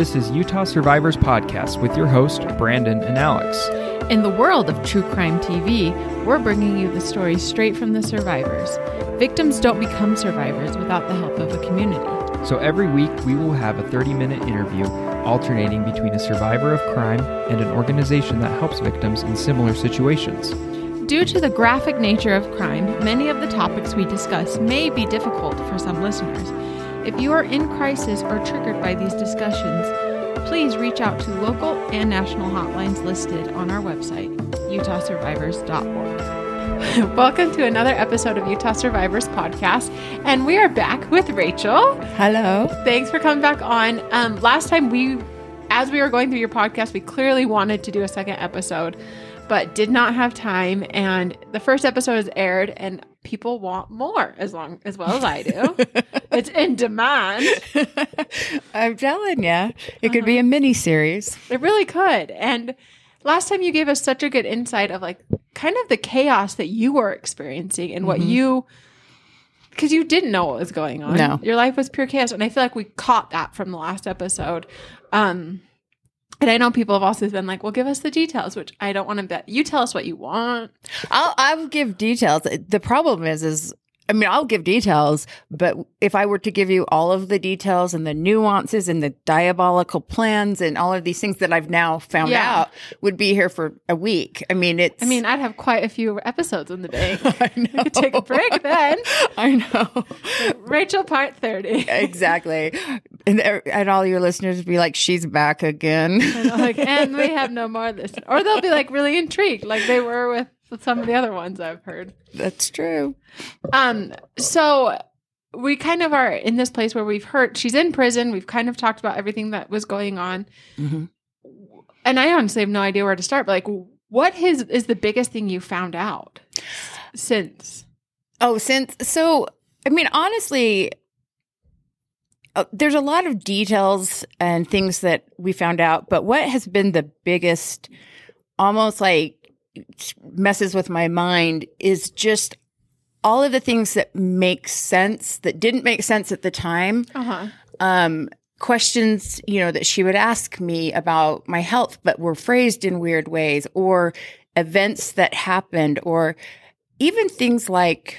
This is Utah Survivors Podcast with your host, Brandon and Alex. In the world of true crime TV, we're bringing you the stories straight from the survivors. Victims don't become survivors without the help of a community. So every week, we will have a 30 minute interview alternating between a survivor of crime and an organization that helps victims in similar situations. Due to the graphic nature of crime, many of the topics we discuss may be difficult for some listeners. If you are in crisis or triggered by these discussions, please reach out to local and national hotlines listed on our website, utahsurvivors.org. Welcome to another episode of Utah Survivors Podcast, and we are back with Rachel. Hello. Thanks for coming back on. Um, last time we, as we were going through your podcast, we clearly wanted to do a second episode, but did not have time. And the first episode is aired, and people want more as long as well as I do. it's in demand. I'm telling you, it could be a mini series. It really could. And last time you gave us such a good insight of like kind of the chaos that you were experiencing and what you because you didn't know what was going on. No. Your life was pure chaos. And I feel like we caught that from the last episode. Um and I know people have also been like, well, give us the details, which I don't want to bet. You tell us what you want. I'll I'll give details. The problem is is I mean, I'll give details, but if I were to give you all of the details and the nuances and the diabolical plans and all of these things that I've now found Yeah. out, would be here for a week. I mean, it's. I mean, I'd have quite a few episodes in the day. I know. Could take a break then. I know. Rachel part 30. exactly. And, and all your listeners would be like, she's back again. And like, and we have no more of this. Or they'll be like really intrigued, like they were with some of the other ones I've heard. That's true. Um, so we kind of are in this place where we've heard she's in prison. We've kind of talked about everything that was going on. Mhm. And I honestly have no idea where to start, but like what is is the biggest thing you found out since? Oh, since so, I mean, honestly, uh, there's a lot of details and things that we found out, but what has been the biggest, almost like messes with my mind, is just all of the things that make sense that didn't make sense at the time. Uh-huh. Um, questions, you know, that she would ask me about my health, but were phrased in weird ways, or events that happened, or even things like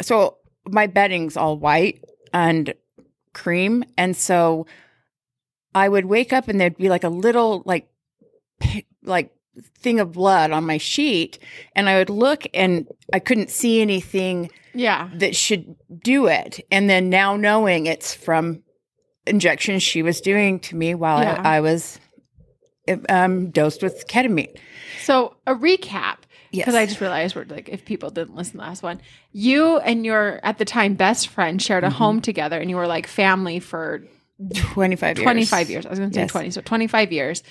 so my bedding's all white and cream and so i would wake up and there'd be like a little like like thing of blood on my sheet and i would look and i couldn't see anything Yeah. that should do it and then now knowing it's from injections she was doing to me while Yeah. I, I was um, dosed with ketamine So a recap. Yes. Because I just realized we're like, if people didn't listen to the last one, you and your at the time best friend shared a home together, and you were like family for 25 years 25 years. I was going to say Yes. 20, so 25 years.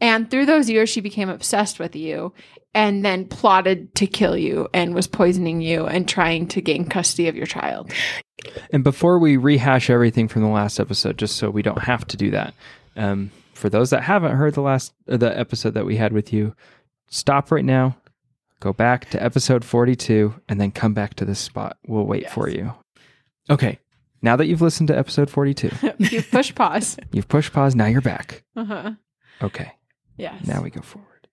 And through those years, she became obsessed with you and then plotted to kill you and was poisoning you and trying to gain custody of your child. And before we rehash everything from the last episode, just so we don't have to do that, um, for those that haven't heard the last uh, the episode that we had with you, stop right now, go back to episode forty two, and then come back to this spot. We'll wait for you. Okay, now that you've listened to episode forty two, you push pause. you've pushed pause. Now you're back. Uh-huh. Okay, Yes. now we go forward.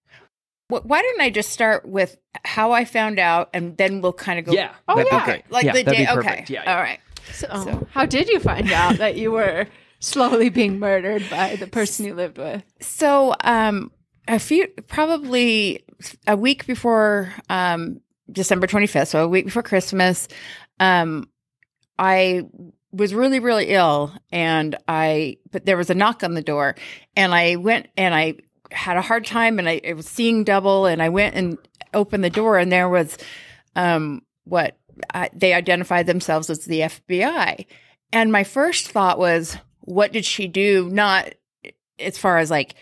Wh- Why don't I just start with how I found out, and then we'll kind of go. Yeah, Oh, that'd yeah. be great. like yeah, the day. Okay. Yeah, yeah. all right. So, So- how did you find out that you were slowly being murdered by the person you lived with? So, um, a few probably a week before um, December twenty fifth, so a week before Christmas, um, I was really really ill, and I but there was a knock on the door, and I went and I had a hard time, and I, was seeing double, and I went and opened the door, and there was um, what I, they identified themselves as the FBI, and my first thought was, what did she do? Not as far as like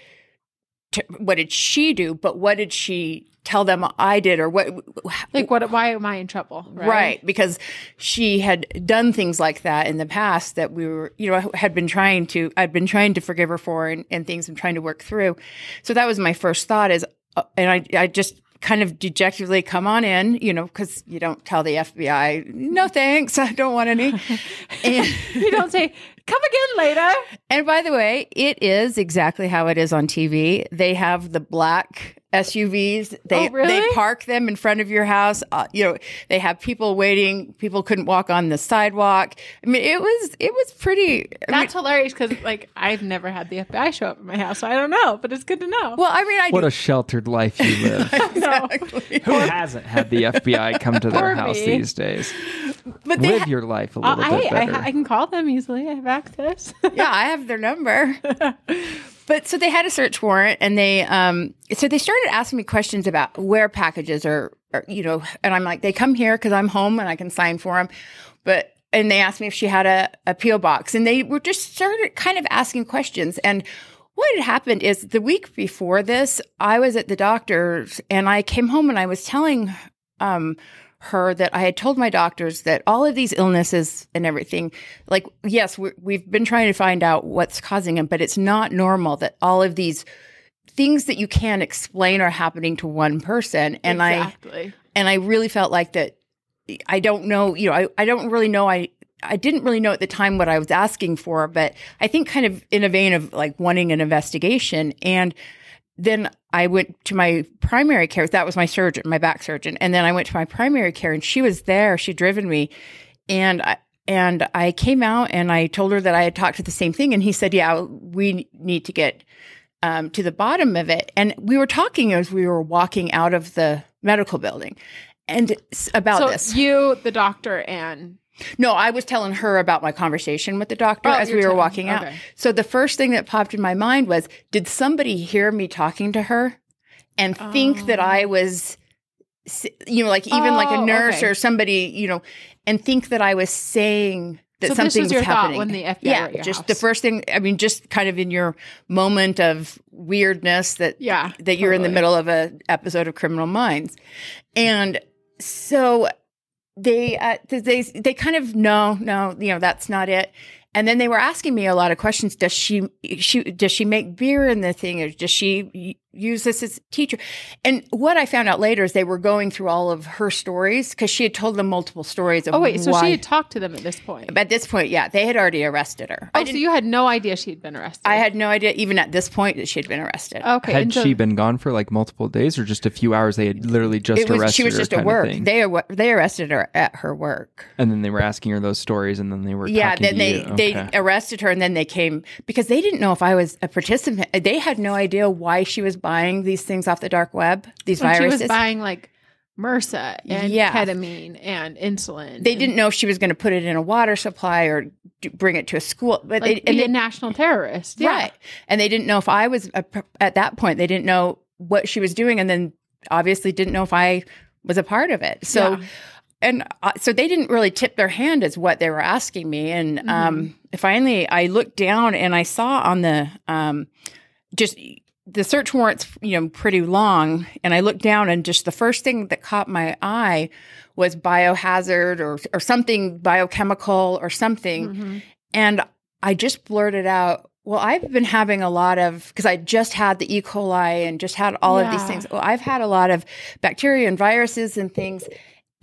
what did she do, but what did she tell them I did, or what? Like, what? Why am I in trouble? Right. because she had done things like that in the past that we were, you know, had been trying to, I'd been trying to forgive her for and, and things I'm trying to work through. So that was my first thought is, uh, and I, I just kind of dejectedly come on in, you know, because you don't tell the FBI, no thanks, I don't want any. and You don't say Come again later. And by the way, it is exactly how it is on TV. They have the black SUVs. They Oh, really? they park them in front of your house. Uh, you know, they have people waiting. People couldn't walk on the sidewalk. I mean, it was it was pretty. I mean, hilarious because like I've never had the FBI show up at my house, so I don't know, but it's good to know. well, I mean, I What do, a sheltered life you live. exactly. Who hasn't had the FBI come to their house me. these days? but they Live ha- your life a Uh, little I, bit I, better. I can call them easily. I have access. yeah, I have their number. but so they had a search warrant, and they um, so they started asking me questions about where packages are, are you know, and I'm like, they come here because I'm home and I can sign for them, but. And they asked me if she had a, PO box, and they were just started kind of asking questions. And what had happened is the week before this, I was at the doctor's, and I came home and I was telling um, her that I had told my doctors that all of these illnesses and everything, like, yes, we we've been trying to find out what's causing them, but it's not normal that all of these things that you can't explain are happening to one person. And I, and I really felt like that. I don't know, you know, I, I don't really know. I, I didn't really know at the time what I was asking for, but I think kind of in a vein of like wanting an investigation. And then I went to my primary care. That was my surgeon, my back surgeon. And then I went to my primary care and she was there. She'd driven me and I, and I came out and I told her that I had talked to the same thing. And he said, yeah, we need to get um, to the bottom of it. And we were talking as we were walking out of the medical building and about So this. you, the doctor, and No, I was telling her about my conversation with the doctor Oh, as we were telling- walking out. okay. So the first thing that popped in my mind was, did somebody hear me talking to her and think that I oh. was, you know, like even like a Oh, nurse okay. or somebody, you know, and think that I was saying that So this something was your thought happening. when the FBI yeah, just house. the first thing. I mean, just kind of in your moment of weirdness that yeah, that you're in the middle of a episode of Criminal Minds, and so they uh, they they kind of no no you know that's not it. And then they were asking me a lot of questions. Does she she does she make beer in the thing, or does she use this as a teacher? And what I found out later is they were going through all of her stories because she had told them multiple stories. Of Oh wait, so why- she had talked to them at this point. at this point, yeah, they had already arrested her. Oh, so you had no idea she had been arrested. I had no idea, even at this point, that she had been arrested. Okay, had so- she been gone for like multiple days or just a few hours? They had literally just it was arrested she was her just at work. They ar- they arrested her at her work. and then they were asking her those stories, and then they were Yeah, talking then to they you. they Okay. arrested her, and then they came because they didn't know if I was a participant. They had no idea why she was buying these things off the dark web. These when she viruses. was buying like MRSA and Yeah. ketamine and insulin. they and, didn't know if she was going to put it in a water supply or d- bring it to a school. But like they, and be a national terrorist. Yeah. right, and they didn't know if I was a, at that point. They didn't know what she was doing, and then obviously didn't know if I was a part of it. So. Yeah. and uh, so they didn't really tip their hand as what they were asking me and Mm-hmm. um finally i looked down and i saw on the um just the search warrant's you know pretty long and i looked down and just the first thing that caught my eye was biohazard or or something biochemical or something Mhm. and i just blurted out well i've been having a lot of because i just had the e coli and just had all of these things well i've had a lot of bacteria and viruses and things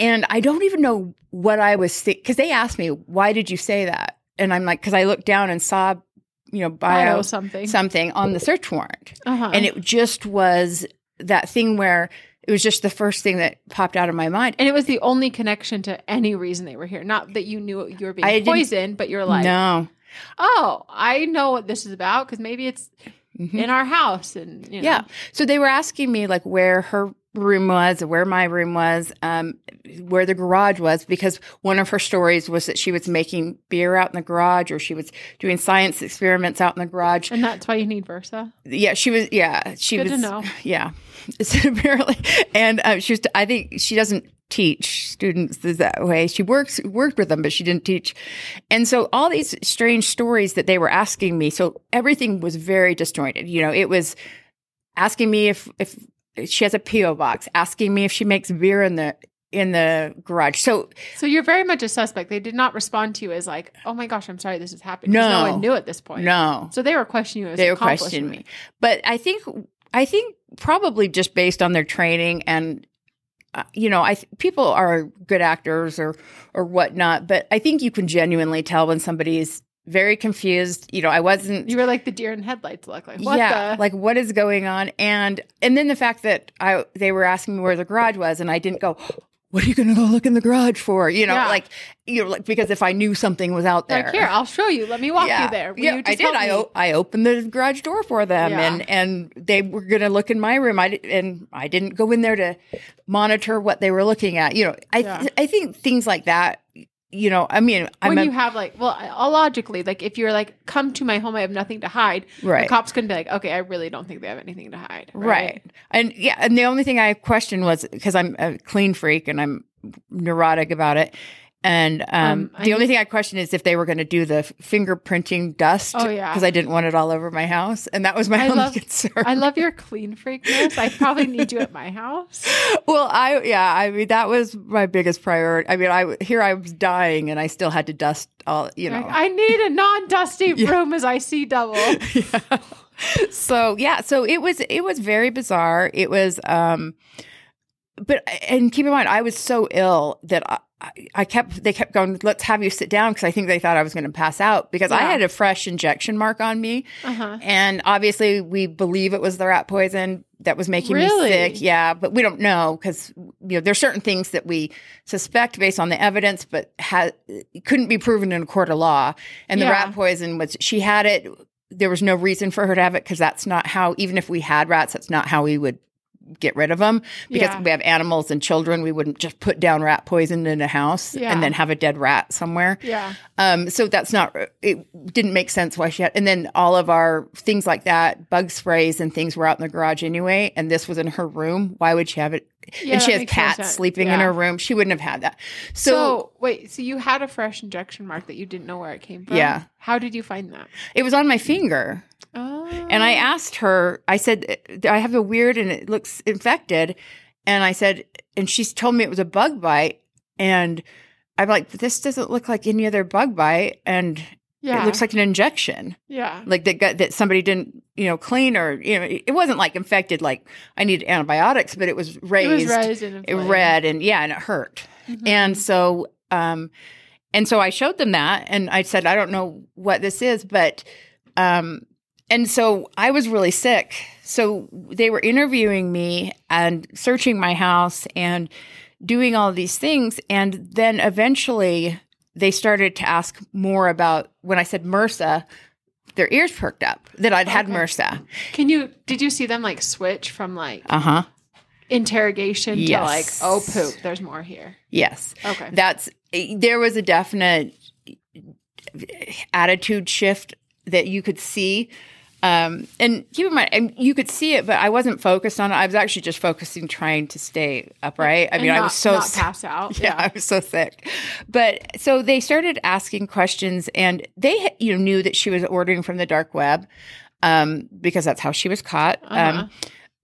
and I don't even know what I was because they asked me, why did you say that? And I'm like, because I looked down and saw, you know, bio, Bio something. something on the search warrant. uh-huh. And it just was that thing where it was just the first thing that popped out of my mind. and it was the only connection to any reason they were here. Not that you knew you were being I poisoned, but you're like, no. oh, I know what this is about because maybe it's Mhm. in our house and you know. Yeah. So they were asking me like where her room was, where my room was, um, where the garage was, because one of her stories was that she was making beer out in the garage or she was doing science experiments out in the garage. and that's why you need Versa. Yeah, she was. Yeah, she Good was. to know. Yeah, So apparently, and uh, she was. I think she doesn't teach students that way. She works worked with them, but she didn't teach. And so all these strange stories that they were asking me. So everything was very disjointed. You know, it was asking me if if she has a PO box, asking me if she makes beer in the in the garage. So So you're very much a suspect. They did not respond to you as like, oh my gosh, I'm sorry this is happening. No. no one knew at this point. no, So they were questioning you as they were questioning me. But I think I think probably just based on their training and uh, you know, I th- people are good actors or or whatnot, but I think you can genuinely tell when somebody's very confused. You know, I wasn't You were like the deer in headlights look. Like what yeah, the? like what is going on? And and then the fact that I they were asking me where the garage was, and I didn't go. What are you going to go look in the garage for? You know, Yeah. like you know, like because if I knew something was out there, like here, I'll show you. Let me walk you there. Will yeah, you I did. I o- I opened the garage door for them, Yeah. and and they were going to look in my room. I and I didn't go in there to monitor what they were looking at. You know, I Yeah. I think things like that. You know, I mean, I'm when a, you have like, well, I- uh, logically, like if you're like, come to my home, I have nothing to hide. Right. The cops couldn't be like, okay, I really don't think they have anything to hide. right. and yeah, and the only thing I questioned was because I'm a clean freak and I'm neurotic about it. And um, Um, the only thing I questioned is if they were going to do the fingerprinting dust. Oh, yeah. because I didn't want it all over my house, and that was my I only love- concern. I love your clean freakness. I probably need you at my house. Well, I yeah, I mean that was my biggest priority. I mean, I here I was dying and I still had to dust all, you know. Like, I need a non-dusty room as I see double. Yeah. so yeah, so it was it was very bizarre. It was um but and keep in mind I was so ill that I kept they kept going let's have you sit down because I think they thought I was going to pass out because I had a fresh injection mark on me Uh-huh. and obviously we believe it was the rat poison that was making Really? me sick yeah but we don't know because you know there's certain things that we suspect based on the evidence but ha- couldn't be proven in a court of law and the Yeah. rat poison was she had it there was no reason for her to have it because that's not how even if we had rats that's not how we would get rid of them because Yeah. we have animals and children we wouldn't just put down rat poison in a house Yeah. and then have a dead rat somewhere Yeah. um, so that's not, it didn't make sense why she had, and then all of our things like that, bug sprays and things were out in the garage anyway. And this was in her room. Why would she have it? Yeah, and she has cats sleeping in her room. She wouldn't have had that. So, So, wait, so you had a fresh injection mark that you didn't know where it came from? Yeah. How did you find that? it was on my finger. Oh. And I oh. asked her, I said, I have a weird and it looks infected. And I said, and she's told me it was a bug bite. And I'm like, this doesn't look like any other bug bite. And yeah. it looks like an injection. yeah. like that got that somebody didn't you know clean or you know it wasn't like infected like I needed antibiotics but it was It raised, was raised and it inflamed. red and yeah and it hurt Mhm. and so um and so I showed them that and I said I don't know what this is but um and so I was really sick so they were interviewing me and searching my house and doing all these things and then eventually they started to ask more about when I said MRSA their ears perked up that I'd had Okay. MRSA. Can you did you see them like switch from like Uh-huh. interrogation Yes. to like oh poop, there's more here. Yes. Okay. That's there was a definite attitude shift that you could see. Um, and keep in mind, and you could see it, but I wasn't focused on it. I was actually just focusing trying to stay upright. I mean, I was so not sick. pass out. Yeah, I was so sick. But so they started asking questions, and they you know knew that she was ordering from the dark web um, because that's how she was caught. Uh-huh. Um,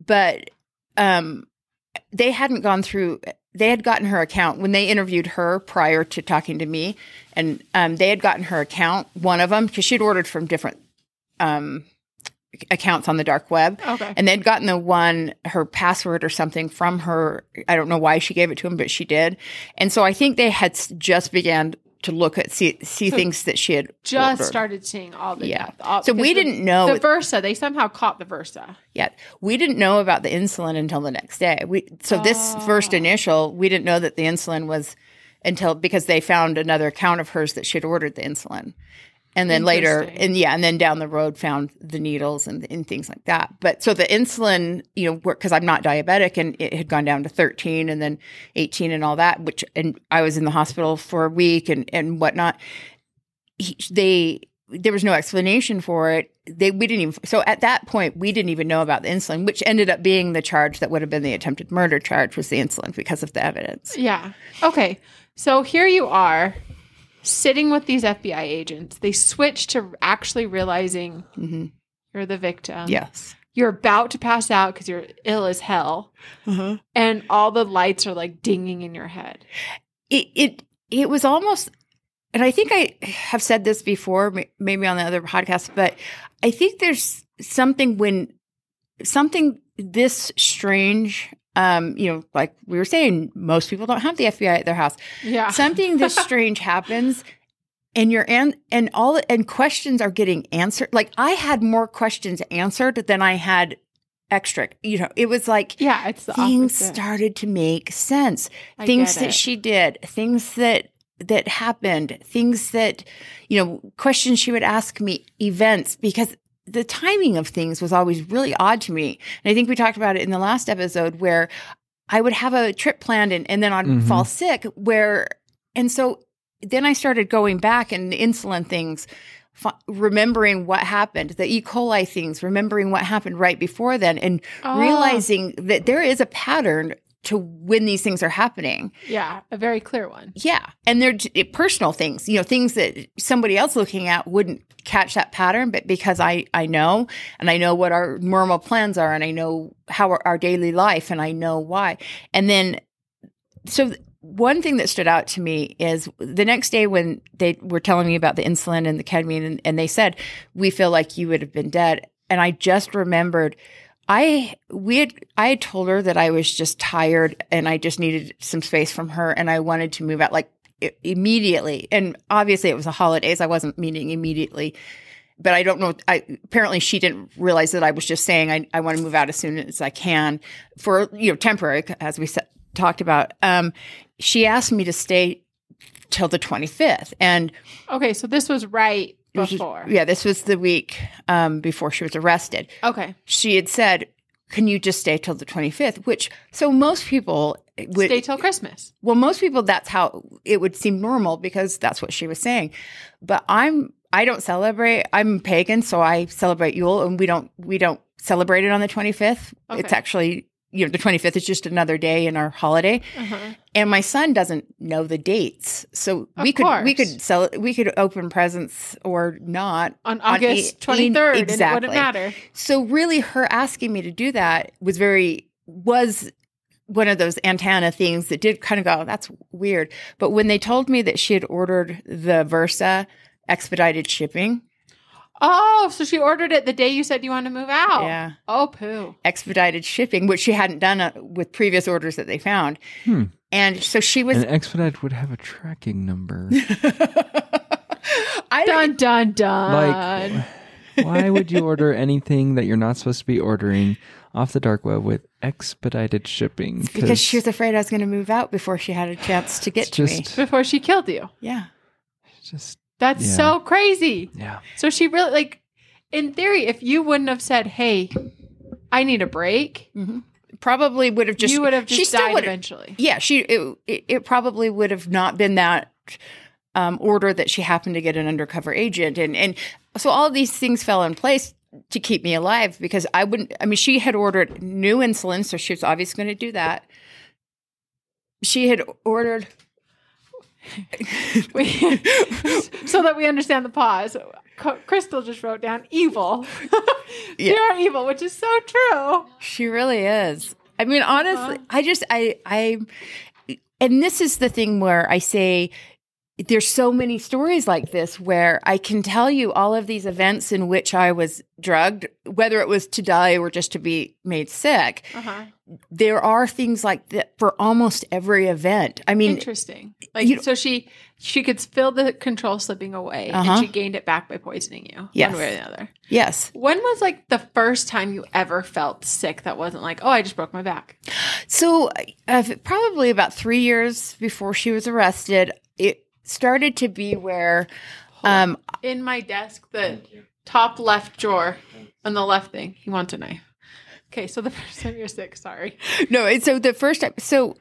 but um, they hadn't gone through. They had gotten her account when they interviewed her prior to talking to me, and um, they had gotten her account. One of them because she'd ordered from different um, accounts on the dark web. Okay. And they'd gotten the one, her password or something from her. I don't know why she gave it to him, but she did. And so I think they had just began to look at, see, see So things that she had Just ordered. started seeing all the Yeah. all- So we the- didn't know- the Versa. They somehow caught the Versa. yet. We didn't know about the insulin until the next day. We, so this first Ah. initial, we didn't know that the insulin was until because they found another account of hers that she had ordered the insulin. And then later, and yeah, and then down the road found the needles and, and things like that. But so the insulin, you know, because I'm not diabetic and it had gone down to 13 and then 18 and all that, which, and I was in the hospital for a week and, and whatnot. He, they, there was no explanation for it. They, we didn't even, so at that point, we didn't even know about the insulin, which ended up being the charge that would have been the attempted murder charge was the insulin because of the evidence. Yeah. Okay. So here you are sitting with these FBI agents. They switch to actually realizing hmm you're the victim. Yes. You're about to pass out because you're ill as hell. Uh-huh. And all the lights are like dinging in your head. it it it was almost and i think i have said this before maybe on the other podcast but i think there's something when something this strange um you know like we were saying most people don't have the fbi at their house Yeah. something this strange happens and your an- and all and questions are getting answered. Like I had more questions answered than I had extra. You know, it was like Yeah, it's the things opposite. started to make sense. I things that she did, things that that happened, things that you know, questions she would ask me, events because the timing of things was always really odd to me. And I think we talked about it in the last episode where I would have a trip planned and, and then I'd Mhm. fall sick where and so then I started going back and insulin things fi- remembering what happened the e coli things remembering what happened right before then and Oh, realizing that there is a pattern to when these things are happening. yeah, a very clear one. Yeah. And they're personal things, you know, things that somebody else looking at wouldn't catch that pattern, but because I, I know and I know what our normal plans are and I know how our, our daily life and I know why. And then, so one thing that stood out to me is the next day when they were telling me about the insulin and the ketamine and, and they said, we feel like you would have been dead. And I just remembered I we had I had told her that I was just tired and I just needed some space from her and I wanted to move out like immediately. And obviously it was the holidays. I wasn't meaning immediately. But I don't know. I apparently she didn't realize that I was just saying I, I want to move out as soon as I can for you know temporary as we said, talked about. Um, she asked me to stay till the twenty fifth, and Okay, so this was right it was- before. yeah, this was the week um, before she was arrested Okay, she had said, "Can you just stay till the 25th?" Which so most people would stay till Christmas. well, most people that's how it would seem normal because that's what she was saying. But I'm I don't celebrate. I'm pagan, so I celebrate Yule, and we don't we don't celebrate it on the 25th. It's actually you know the 25th is just another day in our holiday Uh-huh. and my son doesn't know the dates so Of we could we could sell we could open presents or not On On August in- twenty third, and it exactly. wouldn't matter. so really her asking me to do that was very was one of those antenna things that did kind of go that's weird but when they told me that she had ordered the versa expedited shipping Oh, so she ordered it the day you said you wanted to move out. yeah Oh, poo. expedited shipping which she hadn't done uh, with previous orders that they found Hmm. and so she was An expedite would have a tracking number. I Dun dun dun. like, why would you order anything that you're not supposed to be ordering off the dark web with expedited shipping? because she was afraid I was going to move out before she had a chance to get it's to me. Before she killed you. Yeah. just That's Yeah. so crazy. yeah. So she really like in theory, if you wouldn't have said, Hey, I need a break, Probably would have just you would have just still died would- eventually. Yeah, she it, it, it probably would have not been that um, order that she happened to get an undercover agent and and so all of these things fell in place to keep me alive because I wouldn't I mean she had ordered new insulin so she was obviously going to do that. She had ordered We, so that we understand the pause. Crystal just wrote down evil. Yeah. Pure evil, which is so true. She really is. I mean, honestly, I just I I and this is the thing where I say there's so many stories like this where I can tell you all of these events in which I was drugged, whether it was to die or just to be made sick. Uh-huh. There are things like that for almost every event. I mean, Interesting. Like you- so she she could feel the control slipping away Uh-huh. and she gained it back by poisoning you. Yes. One way or the other. yes. When was like the first time you ever felt sick that wasn't like, oh, I just broke my back? So, uh, probably about three years before she was arrested, it started to be where um, In my desk, the top left drawer on the left thing, he wants a knife. Okay, so the first time you're sick, sorry. no, so the first time, so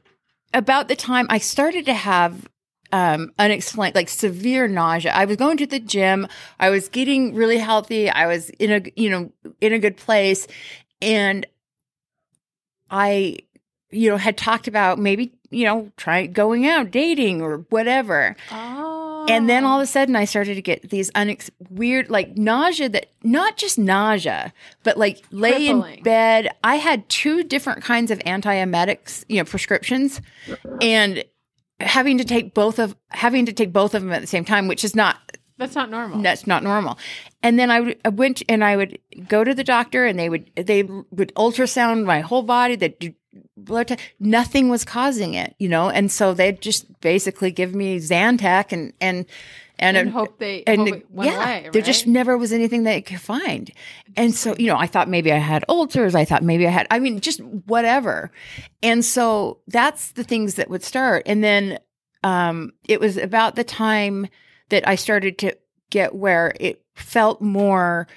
about the time I started to have um, unexplained, like severe nausea. I was going to the gym. I was getting really healthy. I was in a, you know, in a good place. And I, you know, had talked about maybe, you know, trying going out, dating or whatever. Oh. And then all of a sudden, I started to get these unex- weird, like nausea that not just nausea, but like lay Crippling. in bed. I had two different kinds of antiemetics, you know, prescriptions, and having to take both of having to take both of them at the same time, which is not that's not normal. that's not normal. And then I, would, I went and I would go to the doctor, and they would they would ultrasound my whole body. They do blood test. Nothing was causing it, you know. And so they'd just basically give me Zantac and and and, And uh, hope they and hope it went yeah, away. there just never was anything they could find. And so, you know, I thought maybe I had ulcers. I thought maybe I had, I mean, just whatever. And so that's the things that would start. And then um, it was about the time that I started to get where it felt more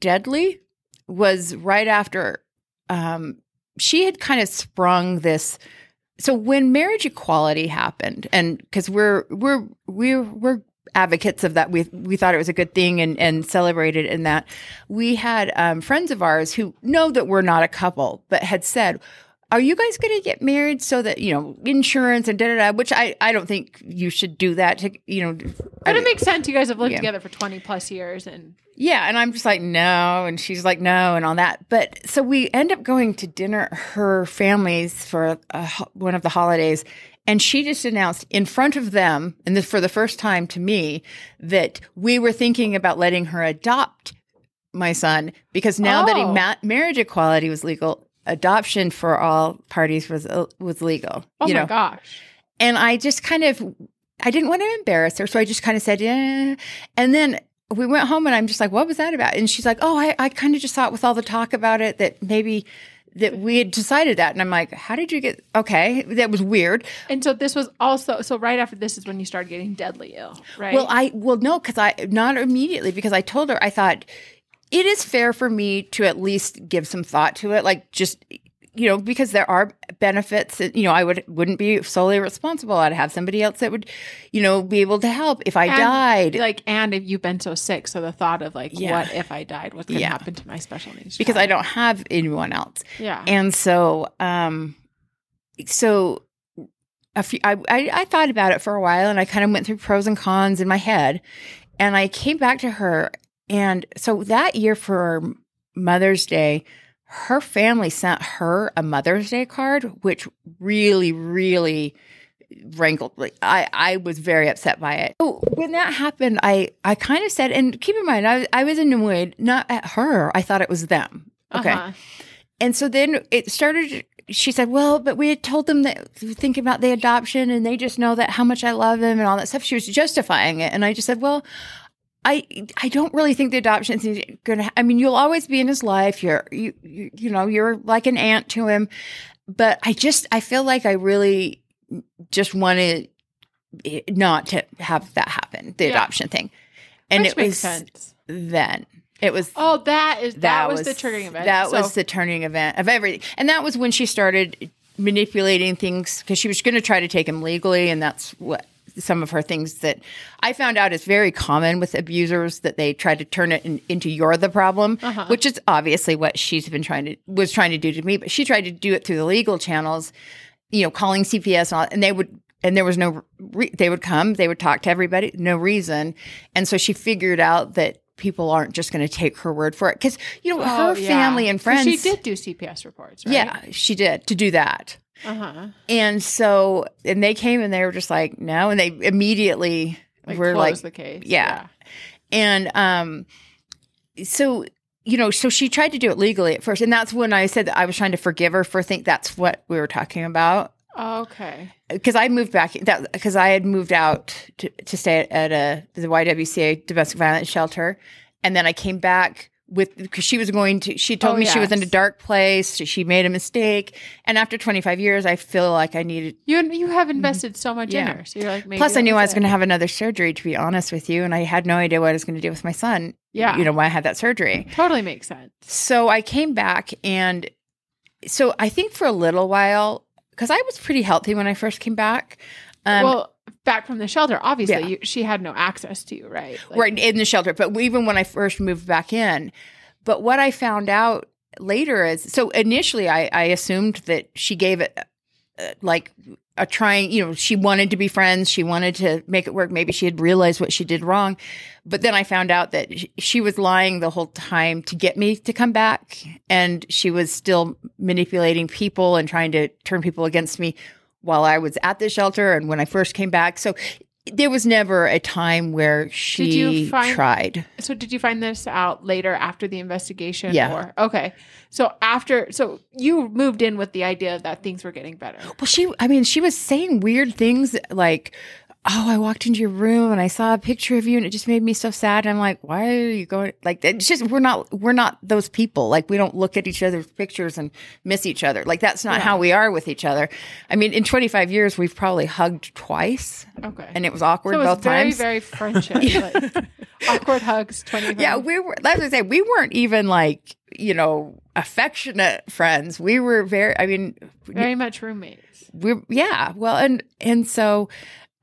deadly was right after um, she had kind of sprung this so when marriage equality happened and because we're we're we're we're advocates of that we we thought it was a good thing and and celebrated in that we had um, friends of ours who know that we're not a couple but had said are you guys going to get married so that you know insurance and da da da which i i don't think you should do that to you know But it makes sense. You guys have lived Yeah. together for 20 plus years and yeah, and I'm just like, no. And she's like, no, and all that. But so we end up going to dinner her family's for a, one of the holidays. And she just announced in front of them, and this for the first time to me, that we were thinking about letting her adopt my son because now that he Oh. ma- marriage equality was legal, adoption for all parties was uh, was legal. oh you my know, gosh. and I just kind of, I didn't want to embarrass her. So I just kind of said, yeah. And then we went home and I'm just like, what was that about? And she's like, oh, I, I kind of just thought with all the talk about it that maybe that we had decided that. And I'm like, how did you get, okay, that was weird. And so this was also so right after this is when you started getting deadly ill, right? Well, I, well, no, cause I, not immediately because I told her, I thought it is fair for me to at least give some thought to it. Like just, you know, because there are benefits that, you know, I would, wouldn't be solely responsible. I'd have somebody else that would, you know, be able to help if I And, died. like and if you've been so sick, so the thought of like, Yeah. what if I died? What could Yeah. happen to my special needs? because I don't have anyone else. Yeah. And so, um, so a few, I, I, I thought about it for a while and I kind of went through pros and cons in my head and I came back to her. And so that year for Mother's Day, her family sent her a Mother's Day card, which really, really rankled. Like I, I was very upset by it. So when that happened, I, I kind of said, and keep in mind, I, I was annoyed not at her. I thought it was them. Okay. Uh-huh. And so then it started. She said, "Well, but we had told them that thinking about the adoption, and they just know that how much I love them and all that stuff." She was justifying it, and I just said, "Well, I I don't really think the adoption is going to. I mean, you'll always be in his life. You're you, you you know you're like an aunt to him, but I just I feel like I really just wanted it not to have that happen, the Yeah. adoption thing, and Which it makes was sense. then it was Oh, that is that, was, the turning event. that So- was the turning event of everything. And that was when she started manipulating things because she was going to try to take him legally. And that's what some of her things that I found out is very common with abusers that they try to turn it in, into you're the problem, Uh-huh. which is obviously what she's been trying to, was trying to do to me. But she tried to do it through the legal channels, you know, calling CPS and, all, and they would, and there was no, re- they would come, they would talk to everybody, no reason. And so she figured out that people aren't just going to take her word for it. Cause, you know, Oh, her yeah. family and friends. She did do CPS reports, right? Yeah, she did to do that. Uh huh. And so, and they came and they were just like, no. And they immediately Like were like, the case. yeah. and, um, so, you know, so she tried to do it legally at first. And that's when I said that I was trying to forgive her for think that's what we were talking about. Okay. Because I moved back, that because I had moved out to, to stay at, a the YWCA domestic violence shelter, and then I came back with because she was going to. She told Oh, me she was in a dark place. She, made a mistake, and after 25 years, I feel like I needed. You you have invested so much in Mm-hmm. Her, so you're like. Maybe Plus, I knew I was going to have another surgery. To be honest with you, and I had no idea what I was going to do with my son. Yeah. you know why I had that surgery. Totally makes sense. So I came back, and so I think for a little while, because I was pretty healthy when I first came back. Um, well, back from the shelter, obviously, Yeah. you, she had no access to you, right? Like, right in the shelter. But even when I first moved back in, but what I found out later is so initially I, I assumed that she gave it uh, like a trying, you know, she wanted to be friends. She wanted to make it work. Maybe she had realized what she did wrong. But then I found out that sh- she was lying the whole time to get me to come back. And she was still manipulating people and trying to turn people against me while I was at the shelter and when I first came back. So there was never a time where she you find- tried. So did you find this out later after the investigation? Yeah. Or okay. So after, so you moved in with the idea that things were getting better. Well, she, I mean, she was saying weird things like, oh, I walked into your room and I saw a picture of you and it just made me so sad. And I'm like, why are you going? Like, it's just, we're not, we're not those people. Like, we don't look at each other's pictures and miss each other. Like, that's not how we are with each other. I mean, in 25 years, we've probably hugged twice Okay. and it was awkward so it was both very, times. very very friendship. like, awkward hugs, 20 yeah, we were, that's what I say. We weren't even like, you know, affectionate friends. We were very, I mean, very much roommates. we yeah well and and so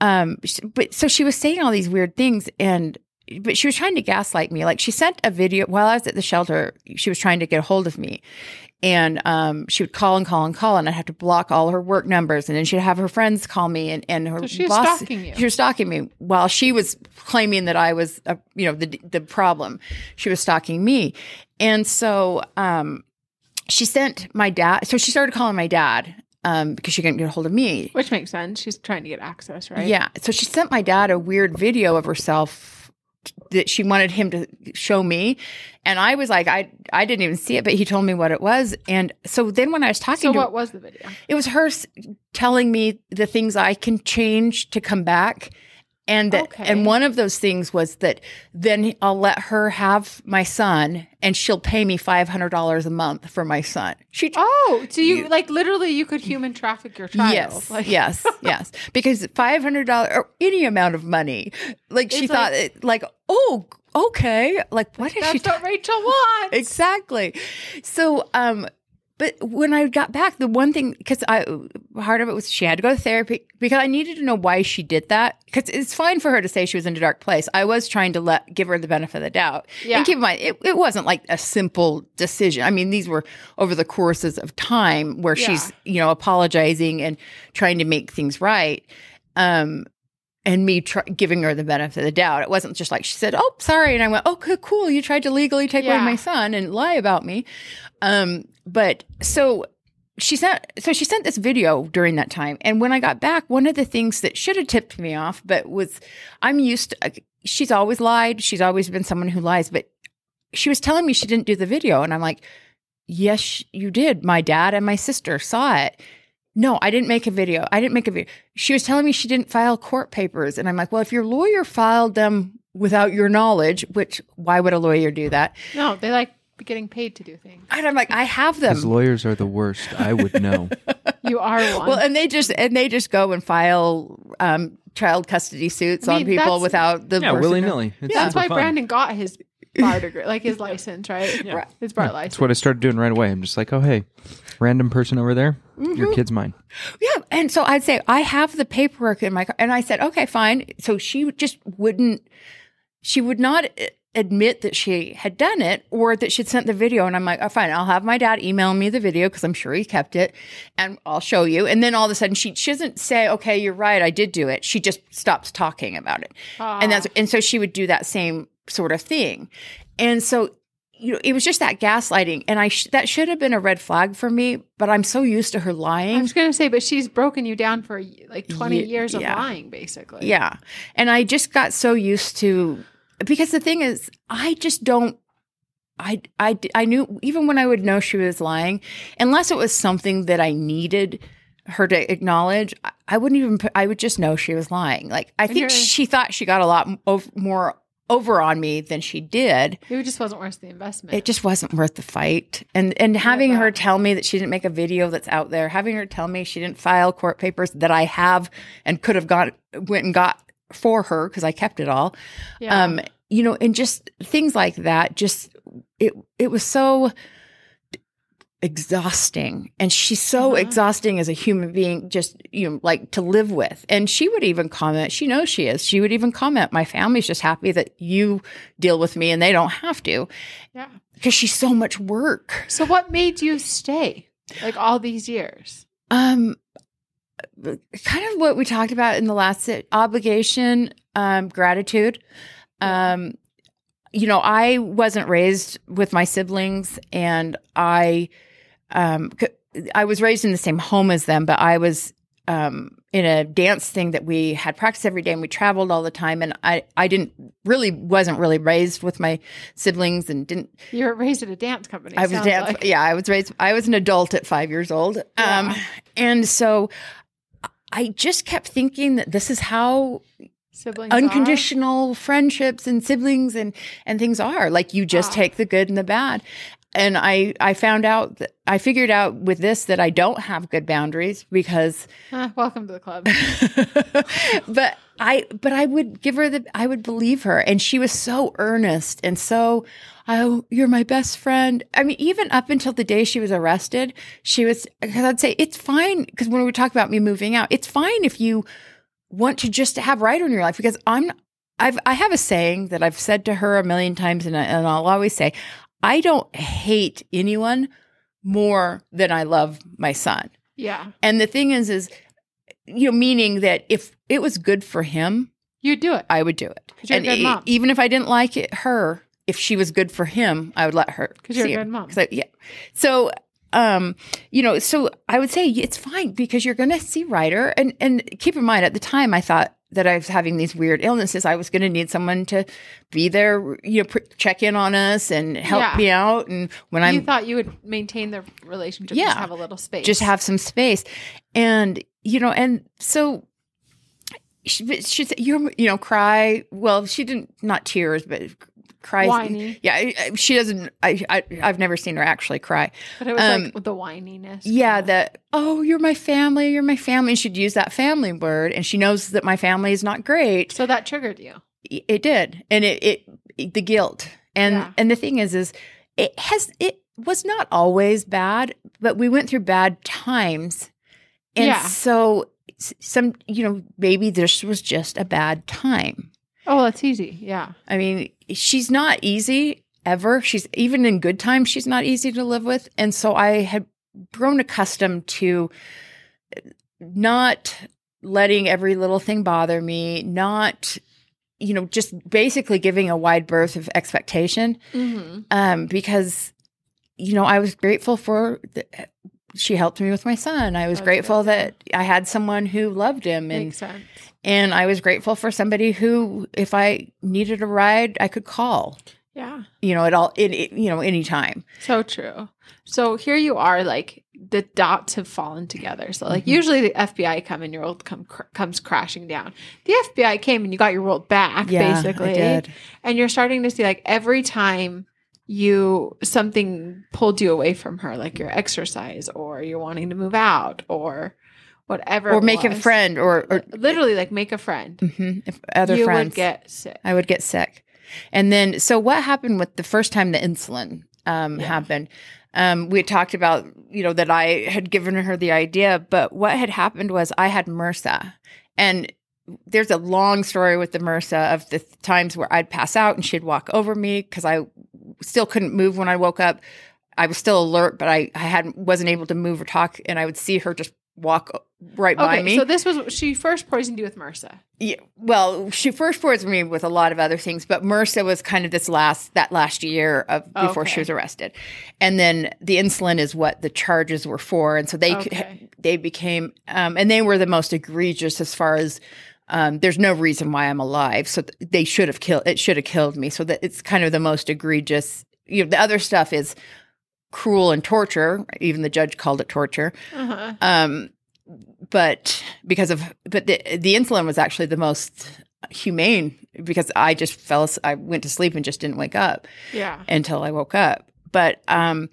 um but so she was saying all these weird things and but she was trying to gaslight me. Like she sent a video while i was at the shelter she was trying to get a hold of me. And um she would call and call and call and i'd have to block all her work numbers and then she'd have her friends call me and and her So she was stalking you. she was stalking me while she was claiming that i was a, you know the the problem. She was stalking me. And so um she sent my dad so she started calling my dad um, because she couldn't get a hold of me. Which makes sense. She's trying to get access, right? Yeah. So she sent my dad a weird video of herself that she wanted him to show me. And I was like, I I didn't even see it, but he told me what it was. And so then when I was talking to So to what was the video? it was her telling me the things I can change to come back. And that, Okay. and one of those things was that then I'll let her have my son and she'll pay me $500 a month for my son. She, Oh, so you, like literally you could human traffic your child. Yes, Like, yes, yes. Because five hundred dollars or any amount of money, like she It's thought, like- it, like, oh, okay, like what is she? That's what Rachel wants. exactly. So, um, but when I got back, the one thing because I part of it was she had to go to therapy because I needed to know why she did that. Because it's fine for her to say she was in a dark place. I was trying to let give her the benefit of the doubt. Yeah. And keep in mind, it, it wasn't like a simple decision. I mean, these were over the courses of time where Yeah. she's you know apologizing and trying to make things right. Um, and me tr- giving her the benefit of the doubt. It wasn't just like she said, "Oh, sorry," and I went, "Okay, cool. You tried to legally take away my son and lie about me." Um, but so she sent so she sent this video during that time, and when I got back, one of the things that should have tipped me off, but was I'm used to. She's always lied. She's always been someone who lies, but she was telling me she didn't do the video, and I'm like, "Yes, you did. My dad and my sister saw it." No, I didn't make a video. I didn't make a video. She was telling me she didn't file court papers. And I'm like, well, if your lawyer filed them without your knowledge, which why would a lawyer do that? No, they like getting paid to do things. And I'm like, I have them. Because lawyers are the worst. I would know. You are one. Well, and they just and they just go and file um, child custody suits I on people without the yeah, person- willy nilly. That's why Brandon got his bar degree, like his license, right? Right. His bar That's license. what I started doing right away. I'm just like, oh hey, random person over there, Mm-hmm. your kid's mine. Yeah, and so I'd say I have the paperwork in my car, and I said, okay, fine. So she just wouldn't. She would not admit that she had done it or that she'd sent the video. And I'm like, oh, fine, I'll have my dad email me the video because I'm sure he kept it, and I'll show you. And then all of a sudden, she she doesn't say, okay, you're right, I did do it. She just stops talking about it, and that's and so she would do that same sort of thing, and so. You know, it was just that gaslighting, and I sh- that should have been a red flag for me. But I'm so used to her lying. I was gonna say, but she's broken you down for like twenty Ye- years of yeah. lying, basically. Yeah. And I just got so used to because the thing is I just don't I I I knew even when I would know she was lying unless it was something that I needed her to acknowledge I- I wouldn't even put, I would just know she was lying. Like I think she thought she got a lot ov- more over on me than she did. It just wasn't worth the investment. It just wasn't worth the fight. And and having that. her tell me that she didn't make a video that's out there, having her tell me she didn't file court papers that I have and could have got went and got for her because I kept it all. yeah. Um, you know, and just things like that. Just it it was so exhausting and she's so Uh-huh. exhausting as a human being just you know like to live with and she would even comment she knows she is she would even comment my family's just happy that you deal with me and they don't have to yeah. because she's so much work. So what made you stay like all these years? Um, kind of what we talked about in the last sit obligation, um, gratitude. Um, you know, I wasn't raised with my siblings, and I, um, I was raised in the same home as them, but I was um, in a dance thing that we had practice every day, and we traveled all the time. And I, I didn't really wasn't really raised with my siblings, and didn't You were raised at a dance company. I was dance. like. Yeah, I was raised. I was an adult at five years old, um, and so I just kept thinking that this is how Siblings are? unconditional friendships and siblings and and things are. Like you just take the good and the bad and i i found out that i figured out with this that i don't have good boundaries because welcome to the club. but i but i would give her the i would believe her and she was so earnest and so oh you're my best friend i mean even up until the day she was arrested she was because i'd say it's fine because when we talk about me moving out it's fine if you want to just have Ryder in your life because I'm I've I have a saying that I've said to her a million times and, I, and I'll always say I don't hate anyone more than I love my son. yeah. And the thing is is you know meaning that if it was good for him, you'd do it. I would do it. 'Cause you're a and good mom. even if I didn't like it her, if she was good for him, I would let her 'Cause you're a good mom. I- yeah. So um you know so i would say it's fine because you're going to see Ryder and and keep in mind at the time i thought that i was having these weird illnesses i was going to need someone to be there you know pr- check in on us and help Yeah. me out and when i'm thought you would maintain the relationship, Yeah. just have a little space. just have some space and you know and so she, she said you you know cry well she didn't not tears but cries Whiny. yeah she doesn't I, I i've never seen her actually cry but it was um, like the whininess. yeah that oh you're my family you're my family and she'd use that family word and she knows that my family is not great So that triggered you. it did and it, it the guilt and Yeah. and the thing is is it has it was not always bad but we went through bad times and Yeah. so some you know maybe this was just a bad time Oh, that's easy. Yeah. i mean she's not easy ever she's even in good times she's not easy to live with and so i had grown accustomed to not letting every little thing bother me not you know just basically giving a wide berth of expectation Mm-hmm. um because you know i was grateful for the, she helped me with my son i was That's grateful good, that i had someone who loved him and Makes sense. And i was grateful for somebody who if i needed a ride i could call Yeah. you know at all it, it you know anytime So true. So here you are, like the dots have fallen together. So like Mhm. usually the FBI come and your world come cr- comes crashing down. The FBI came and you got your world back, basically, I did. and you're starting to see like every time you something pulled you away from her, like your exercise or you're wanting to move out or whatever, or make a friend or, or literally like make a friend. mhm, if other you friends would get sick. I would get sick. And then, so what happened with the first time the insulin um, Yeah. happened? Um, we had talked about, you know, that I had given her the idea, but what had happened was I had MRSA. And there's a long story with the MRSA of the th- times where I'd pass out and she'd walk over me because I still couldn't move when I woke up. I was still alert, but I, I hadn't wasn't able to move or talk, and I would see her just walk right by me. so this was she first poisoned you with MRSA. Yeah, well, she first poisoned me with a lot of other things, but MRSA was kind of this last that last year of before she was arrested, and then the insulin is what the charges were for, and so they could- they became um, and they were the most egregious as far as um, there's no reason why I'm alive, so th- they should have killed it should have killed me, so that it's kind of the most egregious. You know, the other stuff is cruel and torture. Even the judge called it torture. Uh-huh. Um, but because of but the the insulin was actually the most humane because I just fell I went to sleep and just didn't wake up Yeah. until I woke up. But um,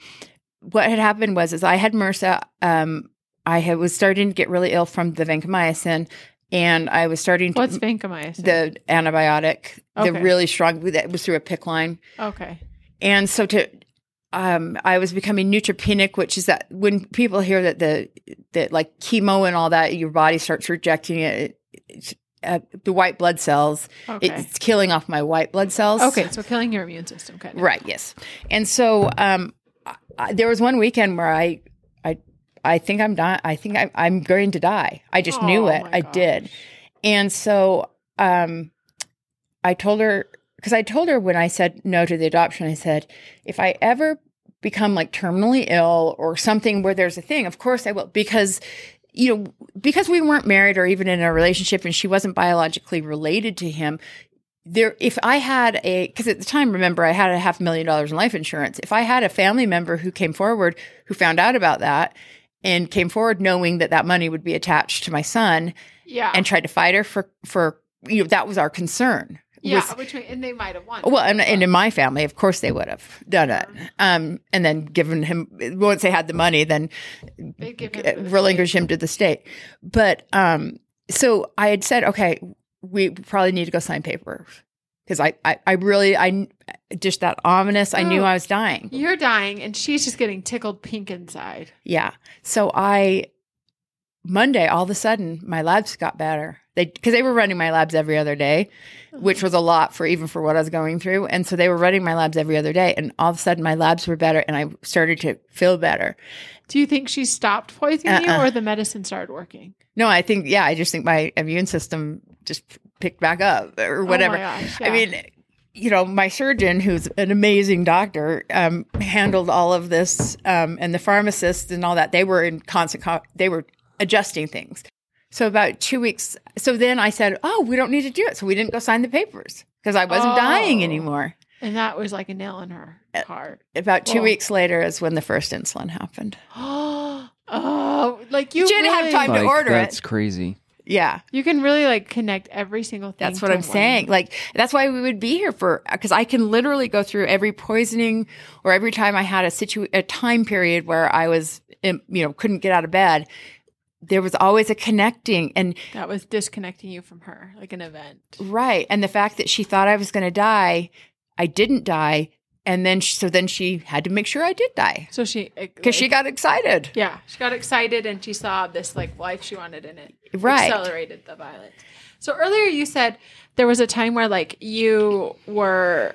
what had happened was is I had MRSA. Um, I had, was starting to get really ill from the vancomycin, and I was starting to What's vancomycin? the antibiotic, the really strong that was through a PICC line. okay. And so to um I was becoming neutropenic, which is that when people hear that the that like chemo and all that, your body starts rejecting it. it's, uh, the white blood cells, Okay. it's killing off my white blood cells. okay. So killing your immune system, kind of. Right. Yes. And so um, I, I, there was one weekend where I, I, I think I'm not. I think I, I'm going to die. I just knew Oh, it. I gosh. did. And so um, I told her because I told her when I said no to the adoption, I said if I ever become like terminally ill or something where there's a thing, of course I will because. You know, because we weren't married or even in a relationship, and she wasn't biologically related to him, there if i had a because at the time remember i had a half million dollars in life insurance if i had a family member who came forward who found out about that and came forward knowing that that money would be attached to my son Yeah. and tried to fight her for for you know that was our concern. Yeah. was- which may- and they might have won. well, and, and in my family, of course, they would have done it. Um, and then given him once they had the money, then They'd give him uh, the relinquish him to the state. But um, so I had said, okay, we probably need to go sign papers because I, I, I really, I just that ominous. I knew Oh. I was dying. You're dying, and she's just getting tickled pink inside. Yeah. So I Monday, all of a sudden, my labs got better. They because they were running my labs every other day, which was a lot for even for what I was going through. And so they were running my labs every other day, and all of a sudden my labs were better, and I started to feel better. Do you think she stopped poisoning you, Uh-uh. or the medicine started working? No, I think yeah, I just think my immune system just picked back up or whatever. Oh gosh, I mean, you know, my surgeon, who's an amazing doctor, um, handled all of this, um, and the pharmacists and all that. They were in constant. Co- they were adjusting things. So about two weeks. So then I said, "Oh, we don't need to do it." So we didn't go sign the papers because I wasn't dying Oh. anymore. And that was like a nail in her heart. About two weeks later is when the first insulin happened. oh, like you She didn't have really- time to order that's it. That's crazy. Yeah. You can really like connect every single thing. That's what to I'm one. saying. Like that's why we would be here for because I can literally go through every poisoning or every time I had a situ a time period where I was um, you know couldn't get out of bed. There was always a connecting and That was disconnecting you from her, like an event. right and the fact that she thought I was going to die, I didn't die, and then sh so then she had to make sure I did die So she, eh, because she got excited. yeah, she got excited and she saw this like life she wanted in it. Right. Accelerated the violence. So earlier you said there was a time where like you were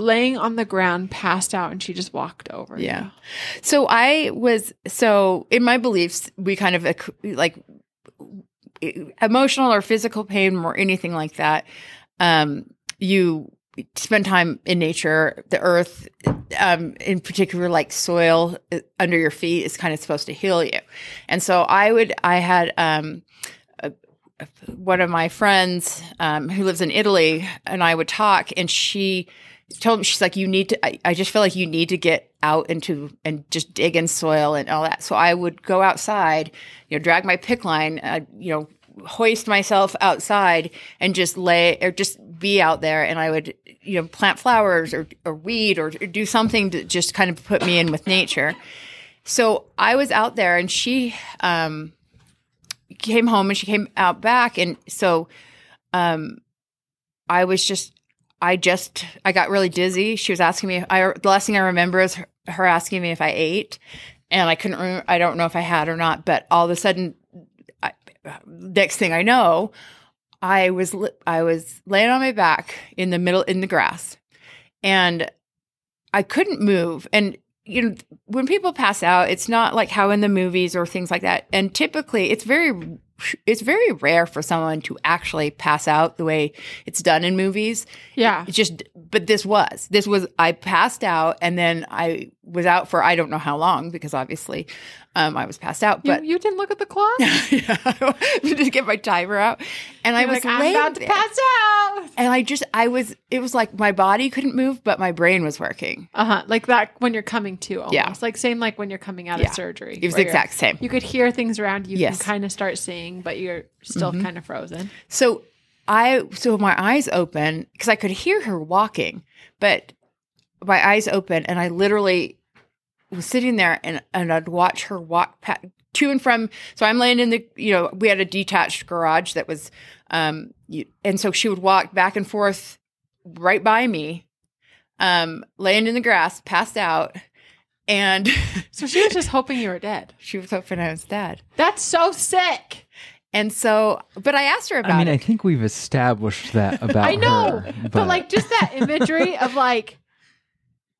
laying on the ground, passed out, and she just walked over. Yeah. So I was so in my beliefs we kind of like emotional or physical pain or anything like that. Um, you spend time in nature, the earth, um, in particular, like soil uh, under your feet is kind of supposed to heal you. And so I would, I had, um, one of my friends um, who lives in Italy and I would talk and she told me, she's like, you need to, I, I just feel like you need to get out into and just dig in soil and all that. So I would go outside, you know, drag my PICC line, uh, you know, hoist myself outside and just lay or just be out there and I would you know plant flowers or, or weed or, or do something to just kind of put me in with nature. So I was out there and she um came home and she came out back and so um I was just I just I got really dizzy. She was asking me I the last thing I remember is her, her asking me if I ate and I couldn't remember, I don't know if I had or not, but all of a sudden I, next thing I know, I was I was laying on my back in the middle in the grass, and I couldn't move. And you know, when people pass out, it's not like how in the movies or things like that. And typically, it's very it's very rare for someone to actually pass out the way it's done in movies. Yeah. It's just, but this was this was I passed out, and then I was out for I don't know how long because obviously, um, I was passed out, but. you didn't look at the clock? yeah, to get my timer out, and I You're was like, I'm about to pass out. and I just, I was, it was like my body couldn't move, but my brain was working. Uh huh. Like that when you're coming to almost. Yeah. Like same like when you're coming out Yeah. of surgery. It was the exact same. You could hear things around you. You Yes. can kind of start seeing, but you're still Mhm. kind of frozen. So I, so my eyes open because I could hear her walking, but my eyes open, and I literally was sitting there, and and I'd watch her walk pa- to and from. So I'm laying in the, you know, we had a detached garage that was, um, you, and so she would walk back and forth right by me, um, laying in the grass, passed out, and So she was just hoping you were dead. she was hoping I was dead. That's so sick. And so, but I asked her about I mean, it. I think we've established that about I know, her, but, like just that imagery of like,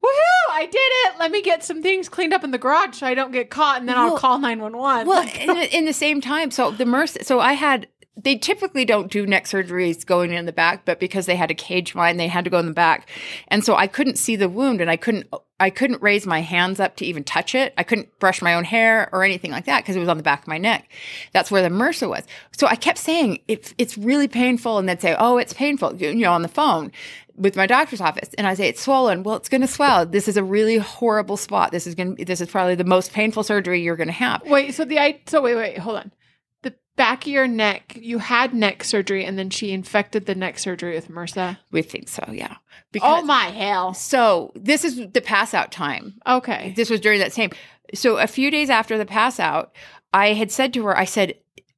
woohoo! I did it. Let me get some things cleaned up in the garage so I don't get caught, and then I'll Well- call nine one one. well, in, the- in the same time, so the Mercy, so I had, they typically don't do neck surgeries going in the back, but because they had a cage mine, they had to go in the back. And so I couldn't see the wound and I couldn't, I couldn't raise my hands up to even touch it. I couldn't brush my own hair or anything like that because it was on the back of my neck. That's where the MRSA was. So I kept saying, it's, it's really painful. And they'd say, oh, it's painful, you know, on the phone. With my doctor's office and I say it's swollen. Well, it's going to swell. This is a really horrible spot. This is going to this is probably the most painful surgery you're going to have. Wait, so the I so wait, wait, hold on. The back of your neck, you had neck surgery and then she infected the neck surgery with MRSA. We think so, yeah. oh my hell. So, this is the pass out time. Okay. This was during that same. So, a few days after the pass out, I had said to her, I said,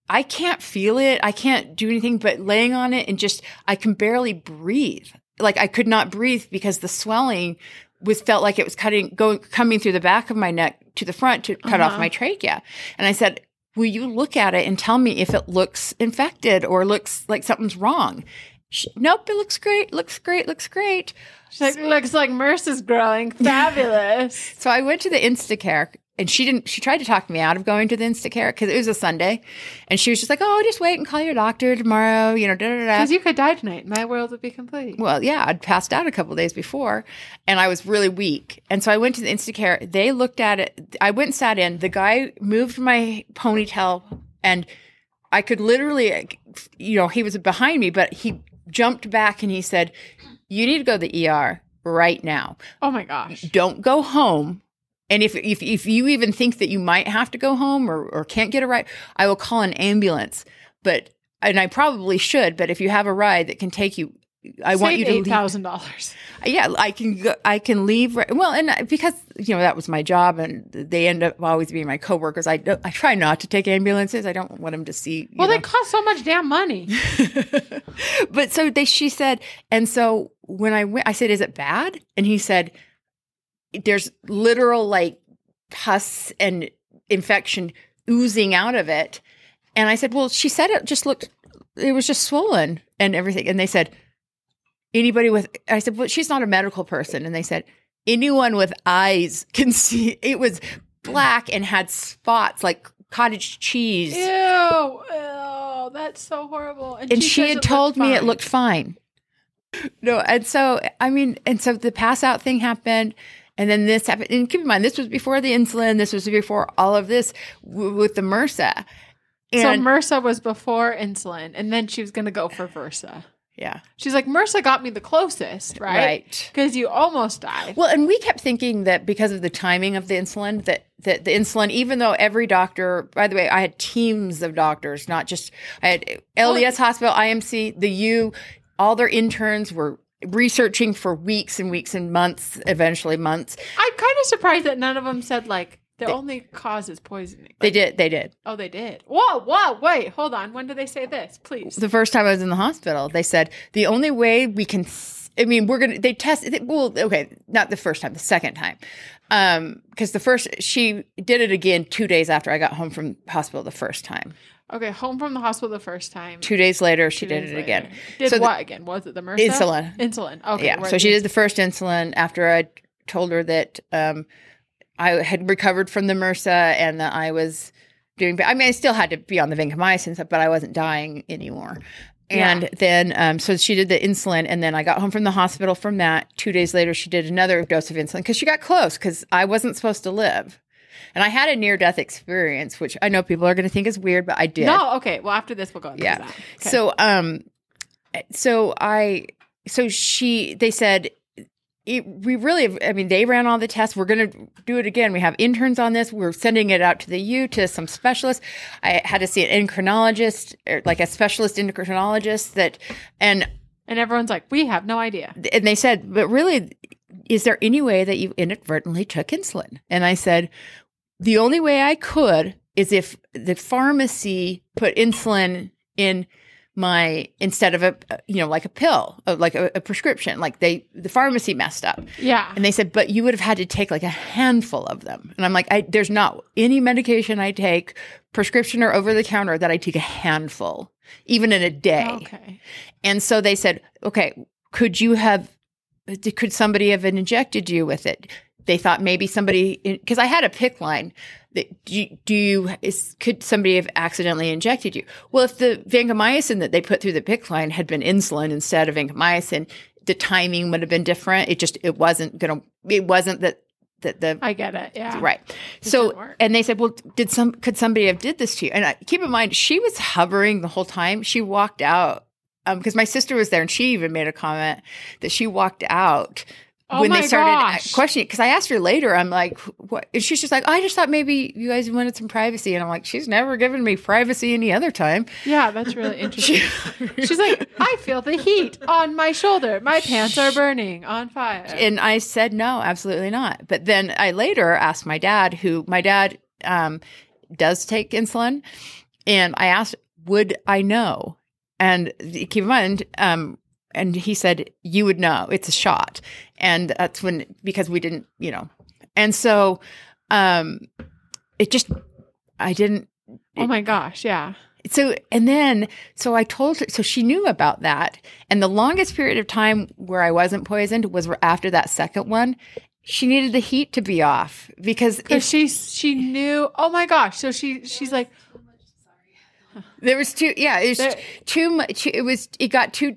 I can't feel it. I can't do anything but laying on it and just, I can barely breathe. Like I could not breathe because the swelling was felt like it was cutting, going, coming through the back of my neck to the front to cut off Uh-huh. my trachea. And I said, Will you look at it and tell me if it looks infected or looks like something's wrong? She, nope, it looks great, looks great, looks great. She's like, looks like MRSA's growing. Fabulous. So I went to the Instacare and she didn't, she tried to talk me out of going to the Instacare because it was a Sunday. And she was just like, oh, just wait and call your doctor tomorrow, you know, da da da. Because you could die tonight. My world would be complete. Well, yeah, I'd passed out a couple days before and I was really weak. And so I went to the Instacare. They looked at it. I went and sat in. The guy moved my ponytail and I could literally, you know, he was behind me, but he jumped back and he said, you need to go to the ER right now. Oh my gosh. Don't go home. And if, if, if you even think that you might have to go home or, or can't get a ride, I will call an ambulance. But, and I probably should, but if you have a ride that can take you, I want you to eight leave. thousand dollars. Yeah, I can go, I can leave. Right, well, and uh, because you know that was my job, and they end up always being my coworkers. I I try not to take ambulances. I don't want them to see. Well, know. they cost so much damn money. but so they she said, and so when I went, I said, "Is it bad?" And he said, "There's literal like pus and infection oozing out of it." And I said, "Well, she said it just looked, it was just swollen and everything." And they said, "Anybody with?" I said, "Well, she's not a medical person." And they said, "Anyone with eyes can see it was black and had spots like cottage cheese." Ew. Ew. That's so horrible. and says she it had told me it looked fine. No, and so I mean, and so the pass out thing happened, and then this happened. And keep in mind, this was before the insulin. This was before all of this w- with the MRSA. So MRSA was before insulin, and then she was going to go for Versa. yeah, She's like, MRSA got me the closest, right? Right. Because you almost died. Well, and we kept thinking that because of the timing of the insulin, that that the insulin, even though every doctor, by the way, I had teams of doctors, not just I had LDS Hospital, IMC, the U, all their interns were researching for weeks and weeks and months, eventually months. I'm kind of surprised that none of them said like the only cause is poisoning. They Like, did, they did. Oh, they did. Whoa, whoa, wait, hold on. When did they say this? Please. the first time I was in the hospital, they said the only way we can. I mean, we're gonna. They test. Well, okay, not the first time, the second time, um, because the first she did it again two days after I got home from hospital the first time. Okay, home from the hospital the first time. Two days later, she did it later. again. Did So the- what again? Was it the MRSA? Insulin. Insulin. Okay. yeah, so she did the first insulin after I told her that um, I had recovered from the MRSA and that I was doing. I mean, I still had to be on the vancomycin, stuff, but I wasn't dying anymore. And Yeah. then, um, so she did the insulin, and then I got home from the hospital from that. Two days later, she did another dose of insulin because she got close because I wasn't supposed to live. And I had a near death experience, which I know people are going to think is weird, but I did. No, okay. Well, after this, we'll go into Yeah. that. Okay. So um so I so she they said it, we really I mean they ran all the tests we're going to do it again we have interns on this we're sending it out to the U to some specialists I had to see an endocrinologist or like a specialist endocrinologist that and and everyone's like, we have no idea. and they said but really is there any way that you inadvertently took insulin and I said the only way I could is if the pharmacy put insulin in my instead of a you know like a pill uh, like a, a prescription like they the pharmacy messed up Yeah. and they said but you would have had to take like a handful of them and i'm like I, there's not any medication i take prescription or over the counter that i take a handful even in a day Okay. and so they said, okay, could you have, could somebody have injected you with it? They thought maybe somebody, because I had a PICC line. That, do you, do you is, could somebody have accidentally injected you? Well, if the vancomycin that they put through the PICC line had been insulin instead of vancomycin, the timing would have been different. It just, it wasn't going to, it wasn't that, that the I get it. Yeah. Right. So, and they said, "Well, did some could somebody have did this to you?" And I, keep in mind, she was hovering the whole time. She walked out um, because my sister was there and she even made a comment that she walked out Oh when they started gosh. questioning because I asked her later, I'm like, what? And she's just like, I just thought maybe you guys wanted some privacy. And I'm like, she's never given me privacy any other time. Yeah, that's really interesting. She's like, I feel the heat on my shoulder. My pants are burning on fire. and I said, no, absolutely not. But then I later asked my dad, who my dad um, does take insulin. And I asked, would I know? And keep in mind, um, and he said, you would know. It's a shot. And that's when, because we didn't, you know. And so um, it just, I didn't, oh my gosh, yeah. so and then so I told her so she knew about that. And the longest period of time where I wasn't poisoned was after that second one. She needed the heat to be off because if she she knew. Oh my gosh. So she she's like, there was too yeah, it was There- too much it was it got too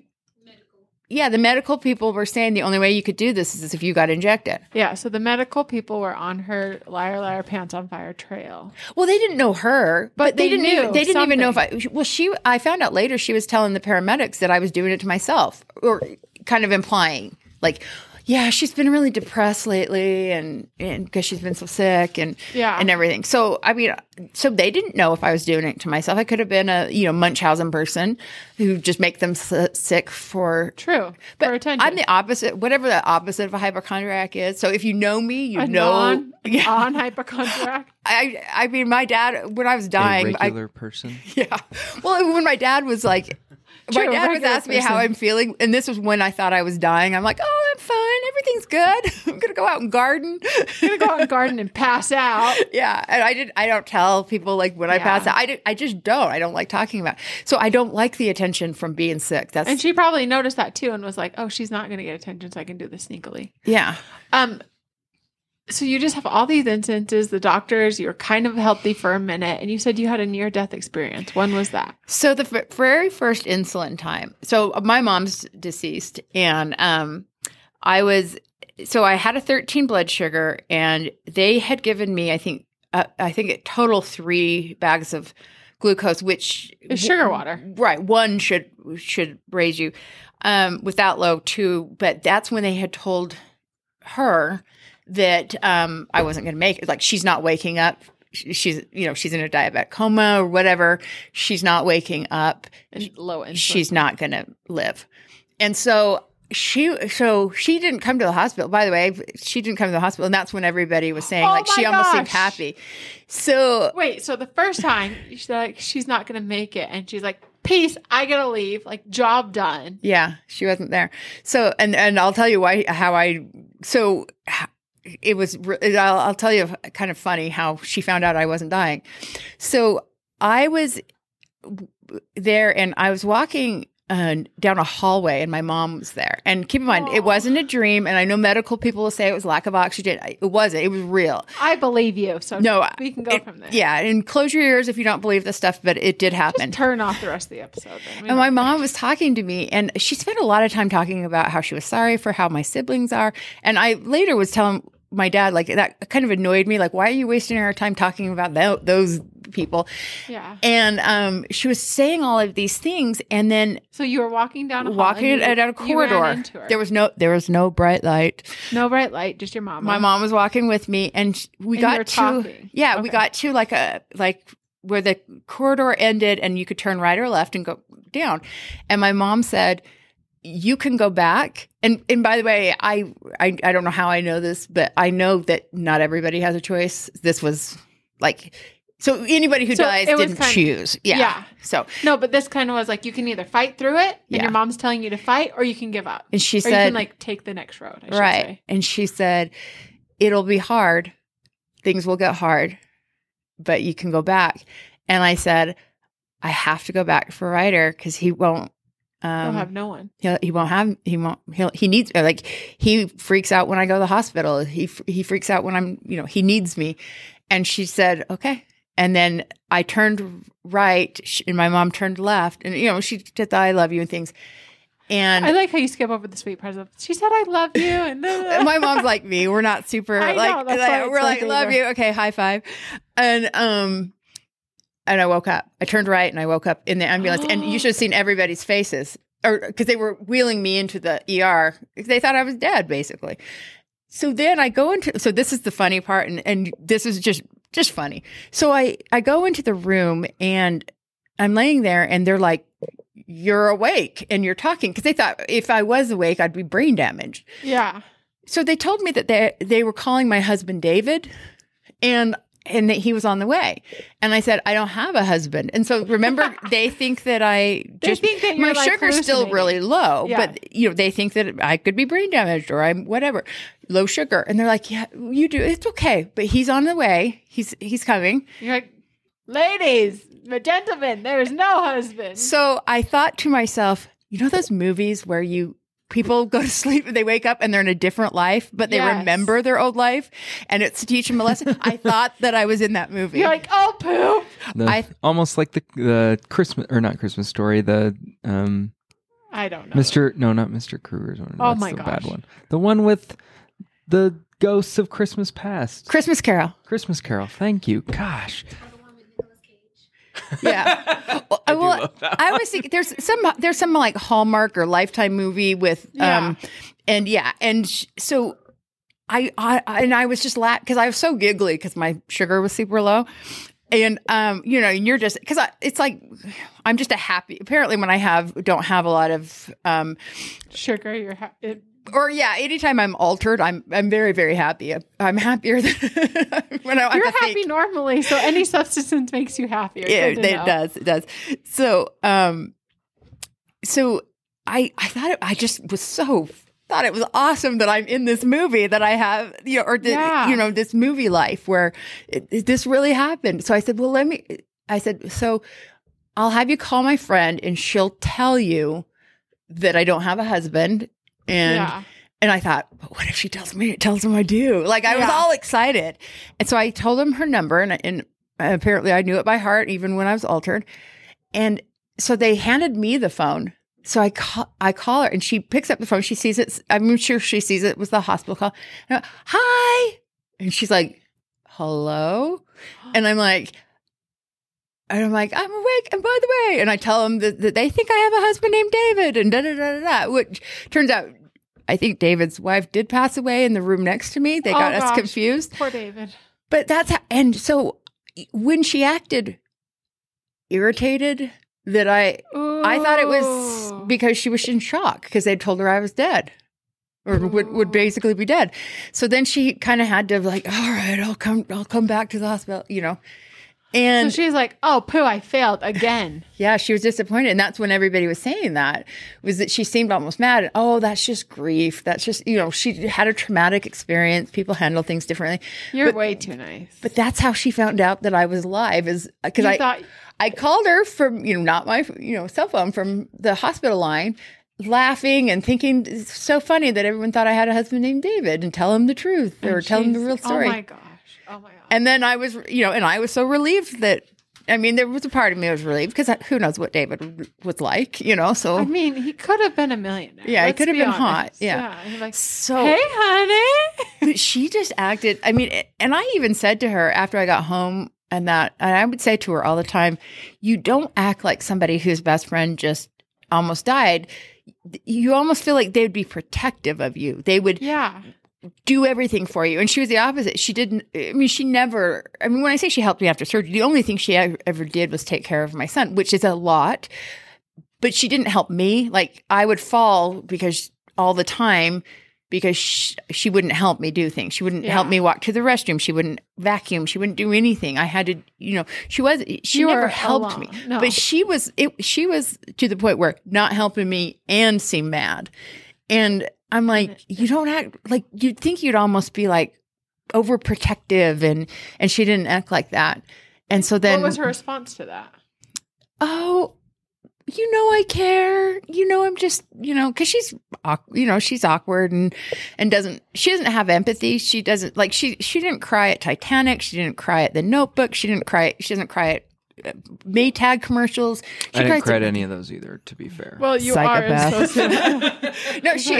yeah, the medical people were saying the only way you could do this is if you got injected. yeah. So the medical people were on her liar liar pants on fire trail. Well, they didn't know her, but, But they, they didn't. knew Even, they didn't even know if I. Well, she. I found out later she was telling the paramedics that I was doing it to myself, or kind of implying like, yeah, she's been really depressed lately, and and because she's been so sick, and Yeah. and everything. So I mean, so they didn't know if I was doing it to myself. I could have been a you know Munchausen person who just make them s- sick for. True. But for attention. I'm the opposite, whatever the opposite of a hypochondriac is. So if you know me, you a know. non, yeah, on hypochondriac. I I mean, my dad when I was A dying, I, regular person. yeah. Well, when my dad was like, my dad was asking me how. I'm feeling, and this was when I thought I was dying. I'm like, oh, I'm fine. Everything's good. I'm gonna go out and garden. I'm gonna go out and garden and pass out. yeah, and I did. I don't tell people like when I pass out. I, do, I just don't. I don't like talking about. It. So I don't like the attention from being sick. That's And she probably noticed that too and was like, "Oh, she's not going to get attention, so I can do this sneakily." yeah. Um, so you just have all these instances. The doctors, you're kind of healthy for a minute, and you said you had a near death experience. When was that? So the f- very first insulin time. So my mom's deceased, and um, I was so I had a 13 blood sugar, and they had given me, I think, uh, I think a total three bags of glucose, which It's sugar water. Right, one should should raise you um, without low two, but that's when they had told her that um, I wasn't going to make it. Like she's not waking up. She's you know she's in a diabetic coma or whatever. She's not waking up. And low insulin. She's not going to live. And so she so she didn't come to the hospital. By the way, she didn't come to the hospital, and that's when everybody was saying Oh like she my almost seemed happy. So Wait, so the first time she's like, she's not going to make it, and she's like, "Peace, I gotta leave." Like, job done. Yeah, she wasn't there. So, and and I'll tell you why how I so it was. I'll, I'll tell you kind of funny how she found out I wasn't dying. So I was there, and I was walking. Uh, down a hallway and my mom was there and keep in mind it wasn't a dream and i know medical people will say it was lack of oxygen it wasn't it was real I believe you. So no we can go it- from there. yeah and close your ears if you don't believe this stuff but it did happen Just turn off the rest of the episode. And my mom was talking to me, and she spent a lot of time talking about how she was sorry for how my siblings are. And I later was telling my dad, like, that kind of annoyed me. Like, why are you wasting our time talking about tho- those people? yeah. And um, she was saying all of these things, and then So you were walking down a walking and you- at, at a corridor. There was no, there was no bright light. no bright light, just your mom. My mom was walking with me, and sh- we And got to, talking. yeah, we got to like a like where the corridor ended, and you could turn right or left and go down. And my mom said, "You can go back." And and by the way, I I, I don't know how I know this, but I know that not everybody has a choice. This was like. So anybody who So dies didn't kind of- choose. Yeah. yeah. So No, but this kind of was like you can either fight through it, and Yeah. your mom's telling you to fight, or you can give up, and she or you said can like take the next road. I should right. say. And she said, It'll be hard. Things will get hard, but you can go back. And I said, I have to go back for Ryder because he won't. Um, have no one. he'll, he won't have. He won't. He'll. He needs. uh, Like he freaks out when I go to the hospital. He he freaks out when I'm. You know. He needs me. And she said, okay. And then I turned right, and my mom turned left, and you know she did the "I love you" and things. And I like how you skip over the sweet parts of. She said, "I love you," and my mom's like me. We're not super I know, like, like, we're my like love you. Okay, high five. And um and I woke up. I turned right and I woke up in the ambulance and you should have seen everybody's faces. or because they were wheeling me into the ER. They thought I was dead, basically. So then I go into so this is the funny part, and and this is just just funny. So I I go into the room and I'm laying there, and they're like, "You're awake and you're talking," because they thought if I was awake, I'd be brain damaged. Yeah. So they told me that they they were calling my husband David, and and that he was on the way. And I said, I don't have a husband. And so remember, they think that I They just think that my like, sugar's still really low, Yeah. but you know they think that I could be brain damaged or I'm whatever low sugar. And they're like, Yeah, you do. It's okay, but he's on the way. He's he's coming. You're like, ladies, gentlemen, there's no husband. So I thought to myself, you know those movies where you people go to sleep and they wake up and they're in a different life, but they Yes. remember their old life and it's to teach them a lesson. I thought that I was in that movie. You're like, oh, poop. The- I- almost like the the Christmas or not Christmas story. The um I don't know. Mr. No, not Mr. Krueger's one. Oh That's my the bad one. The one with the ghosts of Christmas past. Christmas Carol. Christmas Carol. Thank you. Gosh. Yeah. well, I, well, I always think there's some there's some like Hallmark or Lifetime movie with um and yeah and sh- so I I and I was just laughing because I was so giggly because my sugar was super low. And um, you know, and you're just because I it's like I'm just a happy. Apparently, when I have don't have a lot of um, Sugar, you're ha- it, or yeah, anytime I'm altered, I'm I'm very very happy. I'm happier than when I you're happy think. normally, so any substance makes you happier. yeah, it know. does. It does. So, um, so I, I thought it, I just was so thought it was awesome that I'm in this movie that I have, you know, or the, Yeah. you know, this movie life where it, it- this really happened. So I said, well, let me, I said, so I'll have you call my friend and she'll tell you that I don't have a husband. And, yeah. and I thought, but what if she tells me? It tells him I do. Like I was all excited, and so I told him her number, and and apparently I knew it by heart, even when I was altered. And so they handed me the phone. So I call, I call her, and she picks up the phone. She sees it. I'm sure she sees it was the hospital call. And Hi, and she's like, "Hello," and I'm like. And I'm like, I'm awake. And by the way, and I tell them that, that they think I have a husband named David, and da da da da da. Which turns out I think David's wife did pass away in the room next to me. They Oh, got us gosh. confused. Poor David. But that's how, and so when she acted irritated that I I thought it was because she was in shock because they told her I was dead or would, would basically be dead. So then she kind of had to like, all right, I'll come I'll come back to the hospital, you know. So And she's like, "Oh, poo! I failed again." yeah, she was disappointed. And that's when everybody was saying that was that she seemed almost mad. Oh, that's just grief. That's just, you know, she had a traumatic experience. People handle things differently. You're But- way too nice. But that's how she found out that I was alive is because I, thought I called her from, you know, not my, you know, cell phone from the hospital line laughing and thinking it's so funny that everyone thought I had a husband named David and tell him the truth or tell him the real oh story. Oh my gosh! Oh my! And then I was, you know, and I was so relieved that, I mean, there was a part of me that was relieved because who knows what David was like, you know? So, I mean, he could have been a millionaire. Yeah, he could have be been honest. hot. Yeah. yeah. Like, so hey, honey. she just acted, I mean, and I even said to her after I got home, and that, and I would say to her all the time, you don't act like somebody whose best friend just almost died. You almost feel like they would be protective of you. They would Yeah. Do everything for you. And she was the opposite. She didn't, I mean, she never, I mean, when I say she helped me after surgery, the only thing she ever, did was take care of my son, which is a lot. But she didn't help me. Like I would fall because all the time because she, she wouldn't help me do things. She wouldn't help me walk to the restroom. She wouldn't vacuum. She wouldn't do anything. I had to, you know, she was, she You never helped me. No. But she was, it, she was to the point where not helping me and seemed mad. And I'm like, you don't act like you'd think you'd almost be like overprotective and and she didn't act like that. And so then what was her response to that? oh, you know I care. You know I'm just, you know, cuz she's you know, she's awkward and and doesn't she doesn't have empathy. She doesn't like she she didn't cry at Titanic, she didn't cry at The Notebook, she didn't cry she doesn't cry at Maytag commercials. She I didn't cries credit at- any of those either, to be fair. Well, you Psychopath. are supposed to. No, she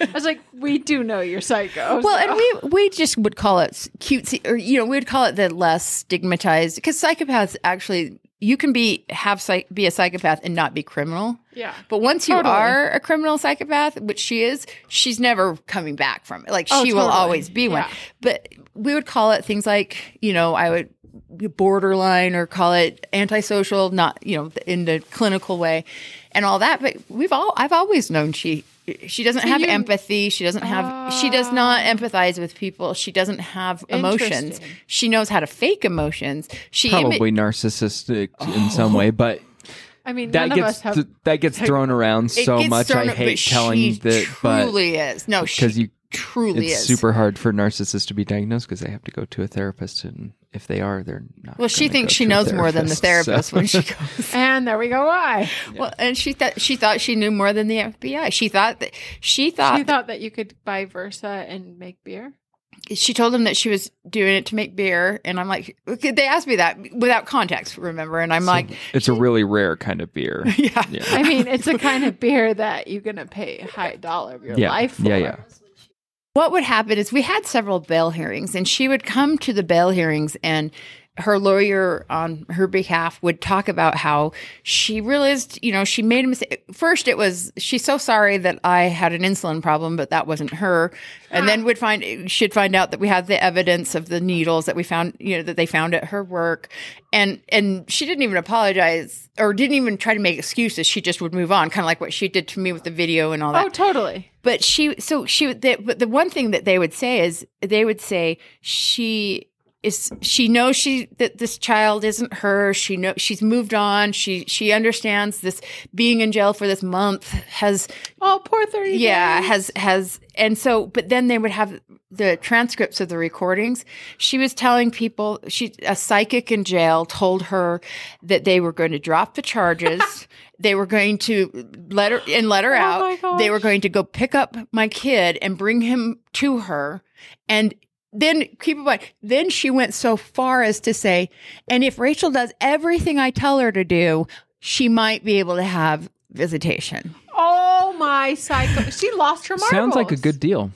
I was like, we do know you're psycho. Well, so. and we we just would call it cutesy, or you know, we would call it the less stigmatized because psychopaths actually you can be have psych, be a psychopath and not be criminal. Yeah. But once you Totally. are a criminal psychopath, which she is, she's never coming back from it. Like Oh, she will always be one. Yeah. But we would call it things like, you know, I would borderline or call it antisocial, not, you know, in the clinical way and all that. But we've all I've always known she she doesn't have you- empathy. She doesn't have she does not ah. empathize with people. She doesn't have emotions. She knows how to fake emotions. She imi- Probably narcissistic in some way, but I mean, that none of gets us have. th- that gets thrown around so much. thrown I hate telling she that, but truly is. No, because you truly it's is. super hard for narcissists to be diagnosed because they have to go to a therapist, and if they are, they're not. Well, she thinks go she knows more than the therapist so- when she goes. and there we go. Why? Well, and she thought she thought she knew more than the FBI. She thought that she thought She thought that you could buy Versa and make beer. she told him that she was doing it to make beer, and I'm like, they asked me that without context, remember? And I'm like, it's a really rare kind of beer. yeah, Yeah, I mean, it's a kind of beer that you're gonna pay a high dollar of your yeah, life for. yeah, yeah. What would happen is we had several bail hearings and she would come to the bail hearings and her lawyer on her behalf would talk about how she realized, you know, she made a mistake. First, it was she's so sorry that I had an insulin problem, but that wasn't her. And then would find she'd find out that we had the evidence of the needles that we found, you know, that they found at her work, and and she didn't even apologize or didn't even try to make excuses. She just would move on, kind of like what she did to me with the video and all that Oh, totally. but she so she would- the, but the one thing that they would say is they would say she is she knows she that this child isn't her. She know she's moved on. She she understands this being in jail for this month has Oh, poor thirty. yeah days. has has and so but then they would have the transcripts of the recordings. She was telling people she a psychic in jail told her that they were going to drop the charges. They were going to let her and let her Oh out. they were going to go pick up my kid and bring him to her. And then keep in mind, then she went so far as to say, and if Rachel does everything I tell her to do, she might be able to have visitation. Oh my psycho! She lost her marbles. Sounds like a good deal.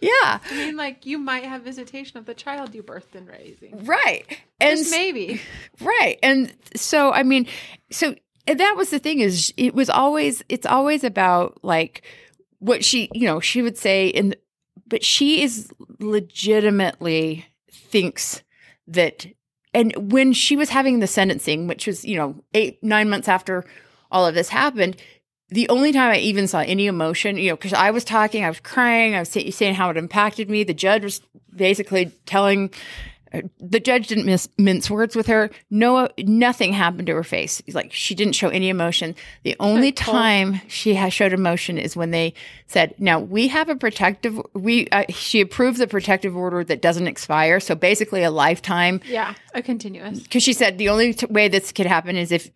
Yeah, I mean, like you might have visitation of the child you birthed and raising. right. And Just maybe. right. And so I mean, so and that was the thing is it was always it's always about like what she, you know, she would say in but she is legitimately thinks that and when she was having the sentencing, which was, you know, eight, nine months after all of this happened, the only time I even saw any emotion, you know, because I was talking, I was crying, I was say, saying how it impacted me. The judge was basically telling, the judge didn't miss, mince words with her. No, nothing happened to her face. Like she didn't show any emotion. The only time she has showed emotion is when they said, "Now we have a protective. We uh, she approved the protective order that doesn't expire. So basically, a lifetime Yeah, a continuous. because she said the only t- way this could happen is if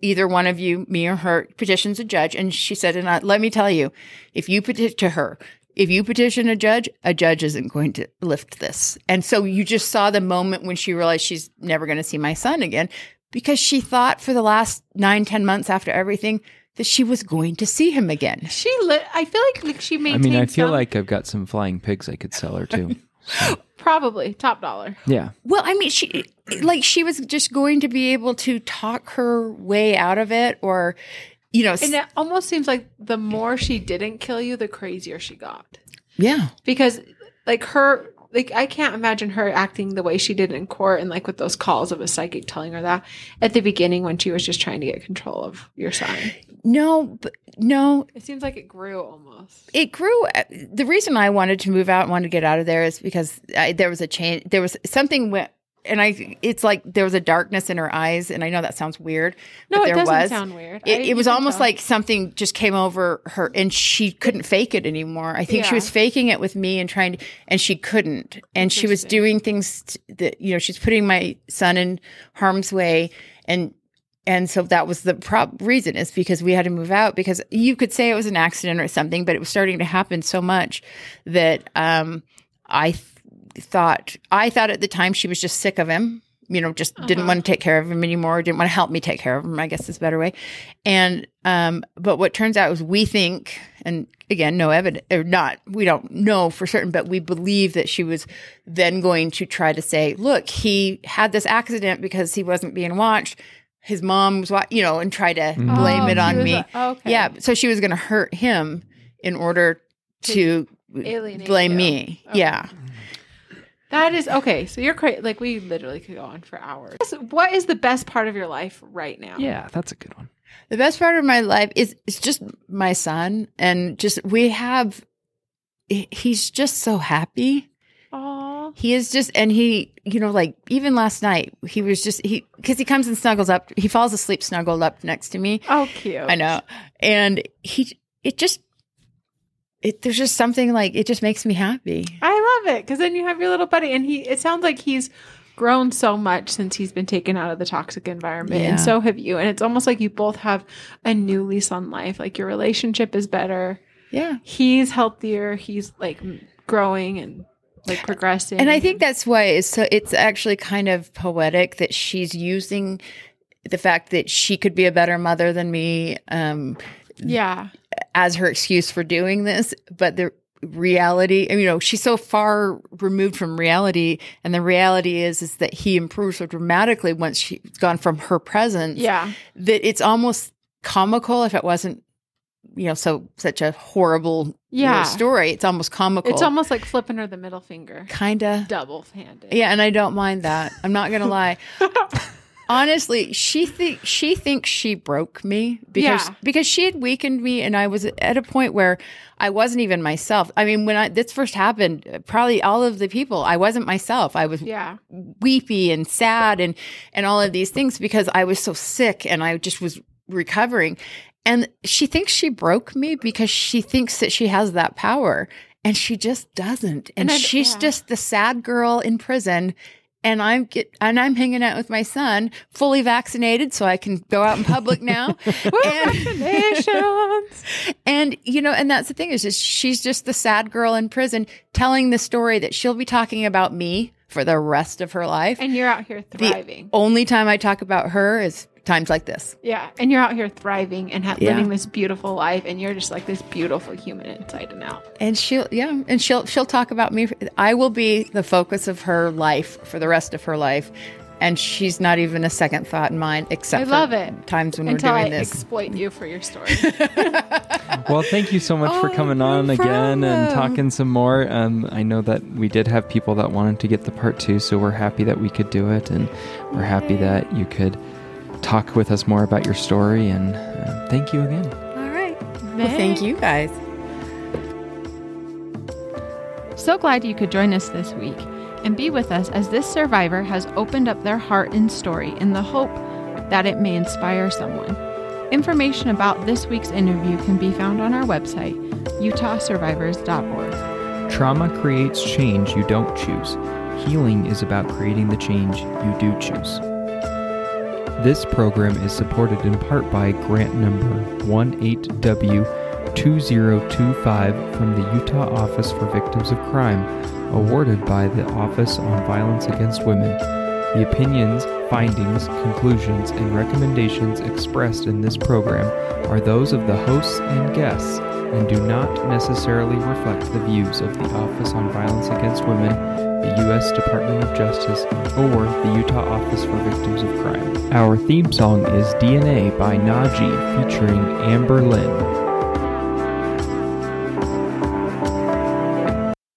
either one of you, me or her, petitions a judge. And she said, and I, let me tell you, if you petition to her, if you petition a judge, a judge isn't going to lift this. And so you just saw the moment when she realized she's never going to see my son again because she thought for the last nine, ten months after everything that she was going to see him again. She lit. I feel like like she I mean, I feel some- like I've got some flying pigs I could sell her too. probably top dollar. yeah, Well, I mean, she like she was just going to be able to talk her way out of it, or you know, And it almost seems like the more she didn't kill you, the crazier she got. yeah, Because like her like I can't imagine her acting the way she did in court and like with those calls of a psychic telling her that at the beginning when she was just trying to get control of your son. no, but no, It seems like it grew almost. it grew. uh, The reason I wanted to move out, and wanted to get out of there, is because I, there was a change. There was something went, and I. It's like there was a darkness in her eyes, and I know that sounds weird. No, but it there doesn't was. sound weird. It, I- it was almost tell. like something just came over her, and she couldn't fake it anymore. I think she was faking it with me and trying to, and she couldn't. And she was doing things that you know she's putting my son in harm's way, and and so that was the prob- reason is because we had to move out because you could say it was an accident or something, but it was starting to happen so much that um, I th- thought I thought at the time she was just sick of him. You know, just didn't Uh-huh. want to take care of him anymore. Didn't want to help me take care of him. I guess is a better way. And um, but what turns out is we think, and again, no evidence or not, we don't know for certain, but we believe that she was then going to try to say, look, he had this accident because he wasn't being watched. his mom was, wa- you know, and try to Mhm. blame Oh, it on me. a- okay. Yeah, so she was going to hurt him in order to Alienate blame you. me. Okay. Yeah. That is okay. So you're crazy. Like we literally could go on for hours. What is the best part of your life right now? Yeah, that's a good one. The best part of my life is it's just my son and just we have he's just so happy. Aw. He is just and he you know like even last night he was just he cuz he comes and snuggles up he falls asleep snuggled up next to me. Oh, cute. I know. And he it just it there's just something like it just makes me happy. I love it because then you have your little buddy, and he. It sounds like he's grown so much since he's been taken out of the toxic environment, Yeah. and so have you. And it's almost like you both have a new lease on life. Like your relationship is better. Yeah. He's healthier. He's like growing and like progressing. And I think that's why it's so it's actually kind of poetic that she's using the fact that she could be a better mother than me um, yeah, as her excuse for doing this, but the reality, you know, she's so far removed from reality, and the reality is is that he improves so dramatically once she's gone from her presence yeah, that it's almost comical if it wasn't, you know, so such a horrible you know, Yeah. story. It's almost comical. it's almost like flipping her the middle finger, kind of double handed. Yeah, and I don't mind that. I'm not gonna lie. Honestly, she think she thinks she broke me because Yeah. because she had weakened me, and I was at a point where I wasn't even myself. I mean, when I, this first happened, probably all of the people, I wasn't myself. I was yeah, weepy and sad and and all of these things because I was so sick and I just was recovering. And she thinks she broke me because she thinks that she has that power and she just doesn't. And, And she's yeah. just the sad girl in prison and I'm get, and I'm hanging out with my son fully vaccinated so I can go out in public now. and, and you know, and that's the thing is just she's just the sad girl in prison telling the story that she'll be talking about me for the rest of her life. and you're out here thriving. The Only time I talk about her is times like this. Yeah, and you're out here thriving and ha- Yeah. living this beautiful life, and you're just like this beautiful human inside and out. And she'll yeah, and she'll she'll talk about me. I will be the focus of her life for the rest of her life. And she's not even a second thought in mine, except I for love it. times when Until we're I doing this. exploit you for your story. Well, thank you so much for Oh, coming no on again and talking some more. Um, I know that we did have people that wanted to get the part two, so we're happy that we could do it, and we're happy that you could talk with us more about your story. And uh, thank you again. All right. Well, thank you guys. So glad you could join us this week and be with us as this survivor has opened up their heart and story in the hope that it may inspire someone. Information about this week's interview can be found on our website, utahsurvivors.org. Trauma creates change you don't choose. Healing is about creating the change you do choose. This program is supported in part by grant number 18W2025 from the Utah Office for Victims of Crime, awarded by the Office on Violence Against Women. The opinions, findings, conclusions, and recommendations expressed in this program are those of the hosts and guests and do not necessarily reflect the views of the Office on Violence Against Women, the U.S. Department of Justice, or the Utah Office for Victims of Crime. Our theme song is DNA by Naji featuring Amber Lynn.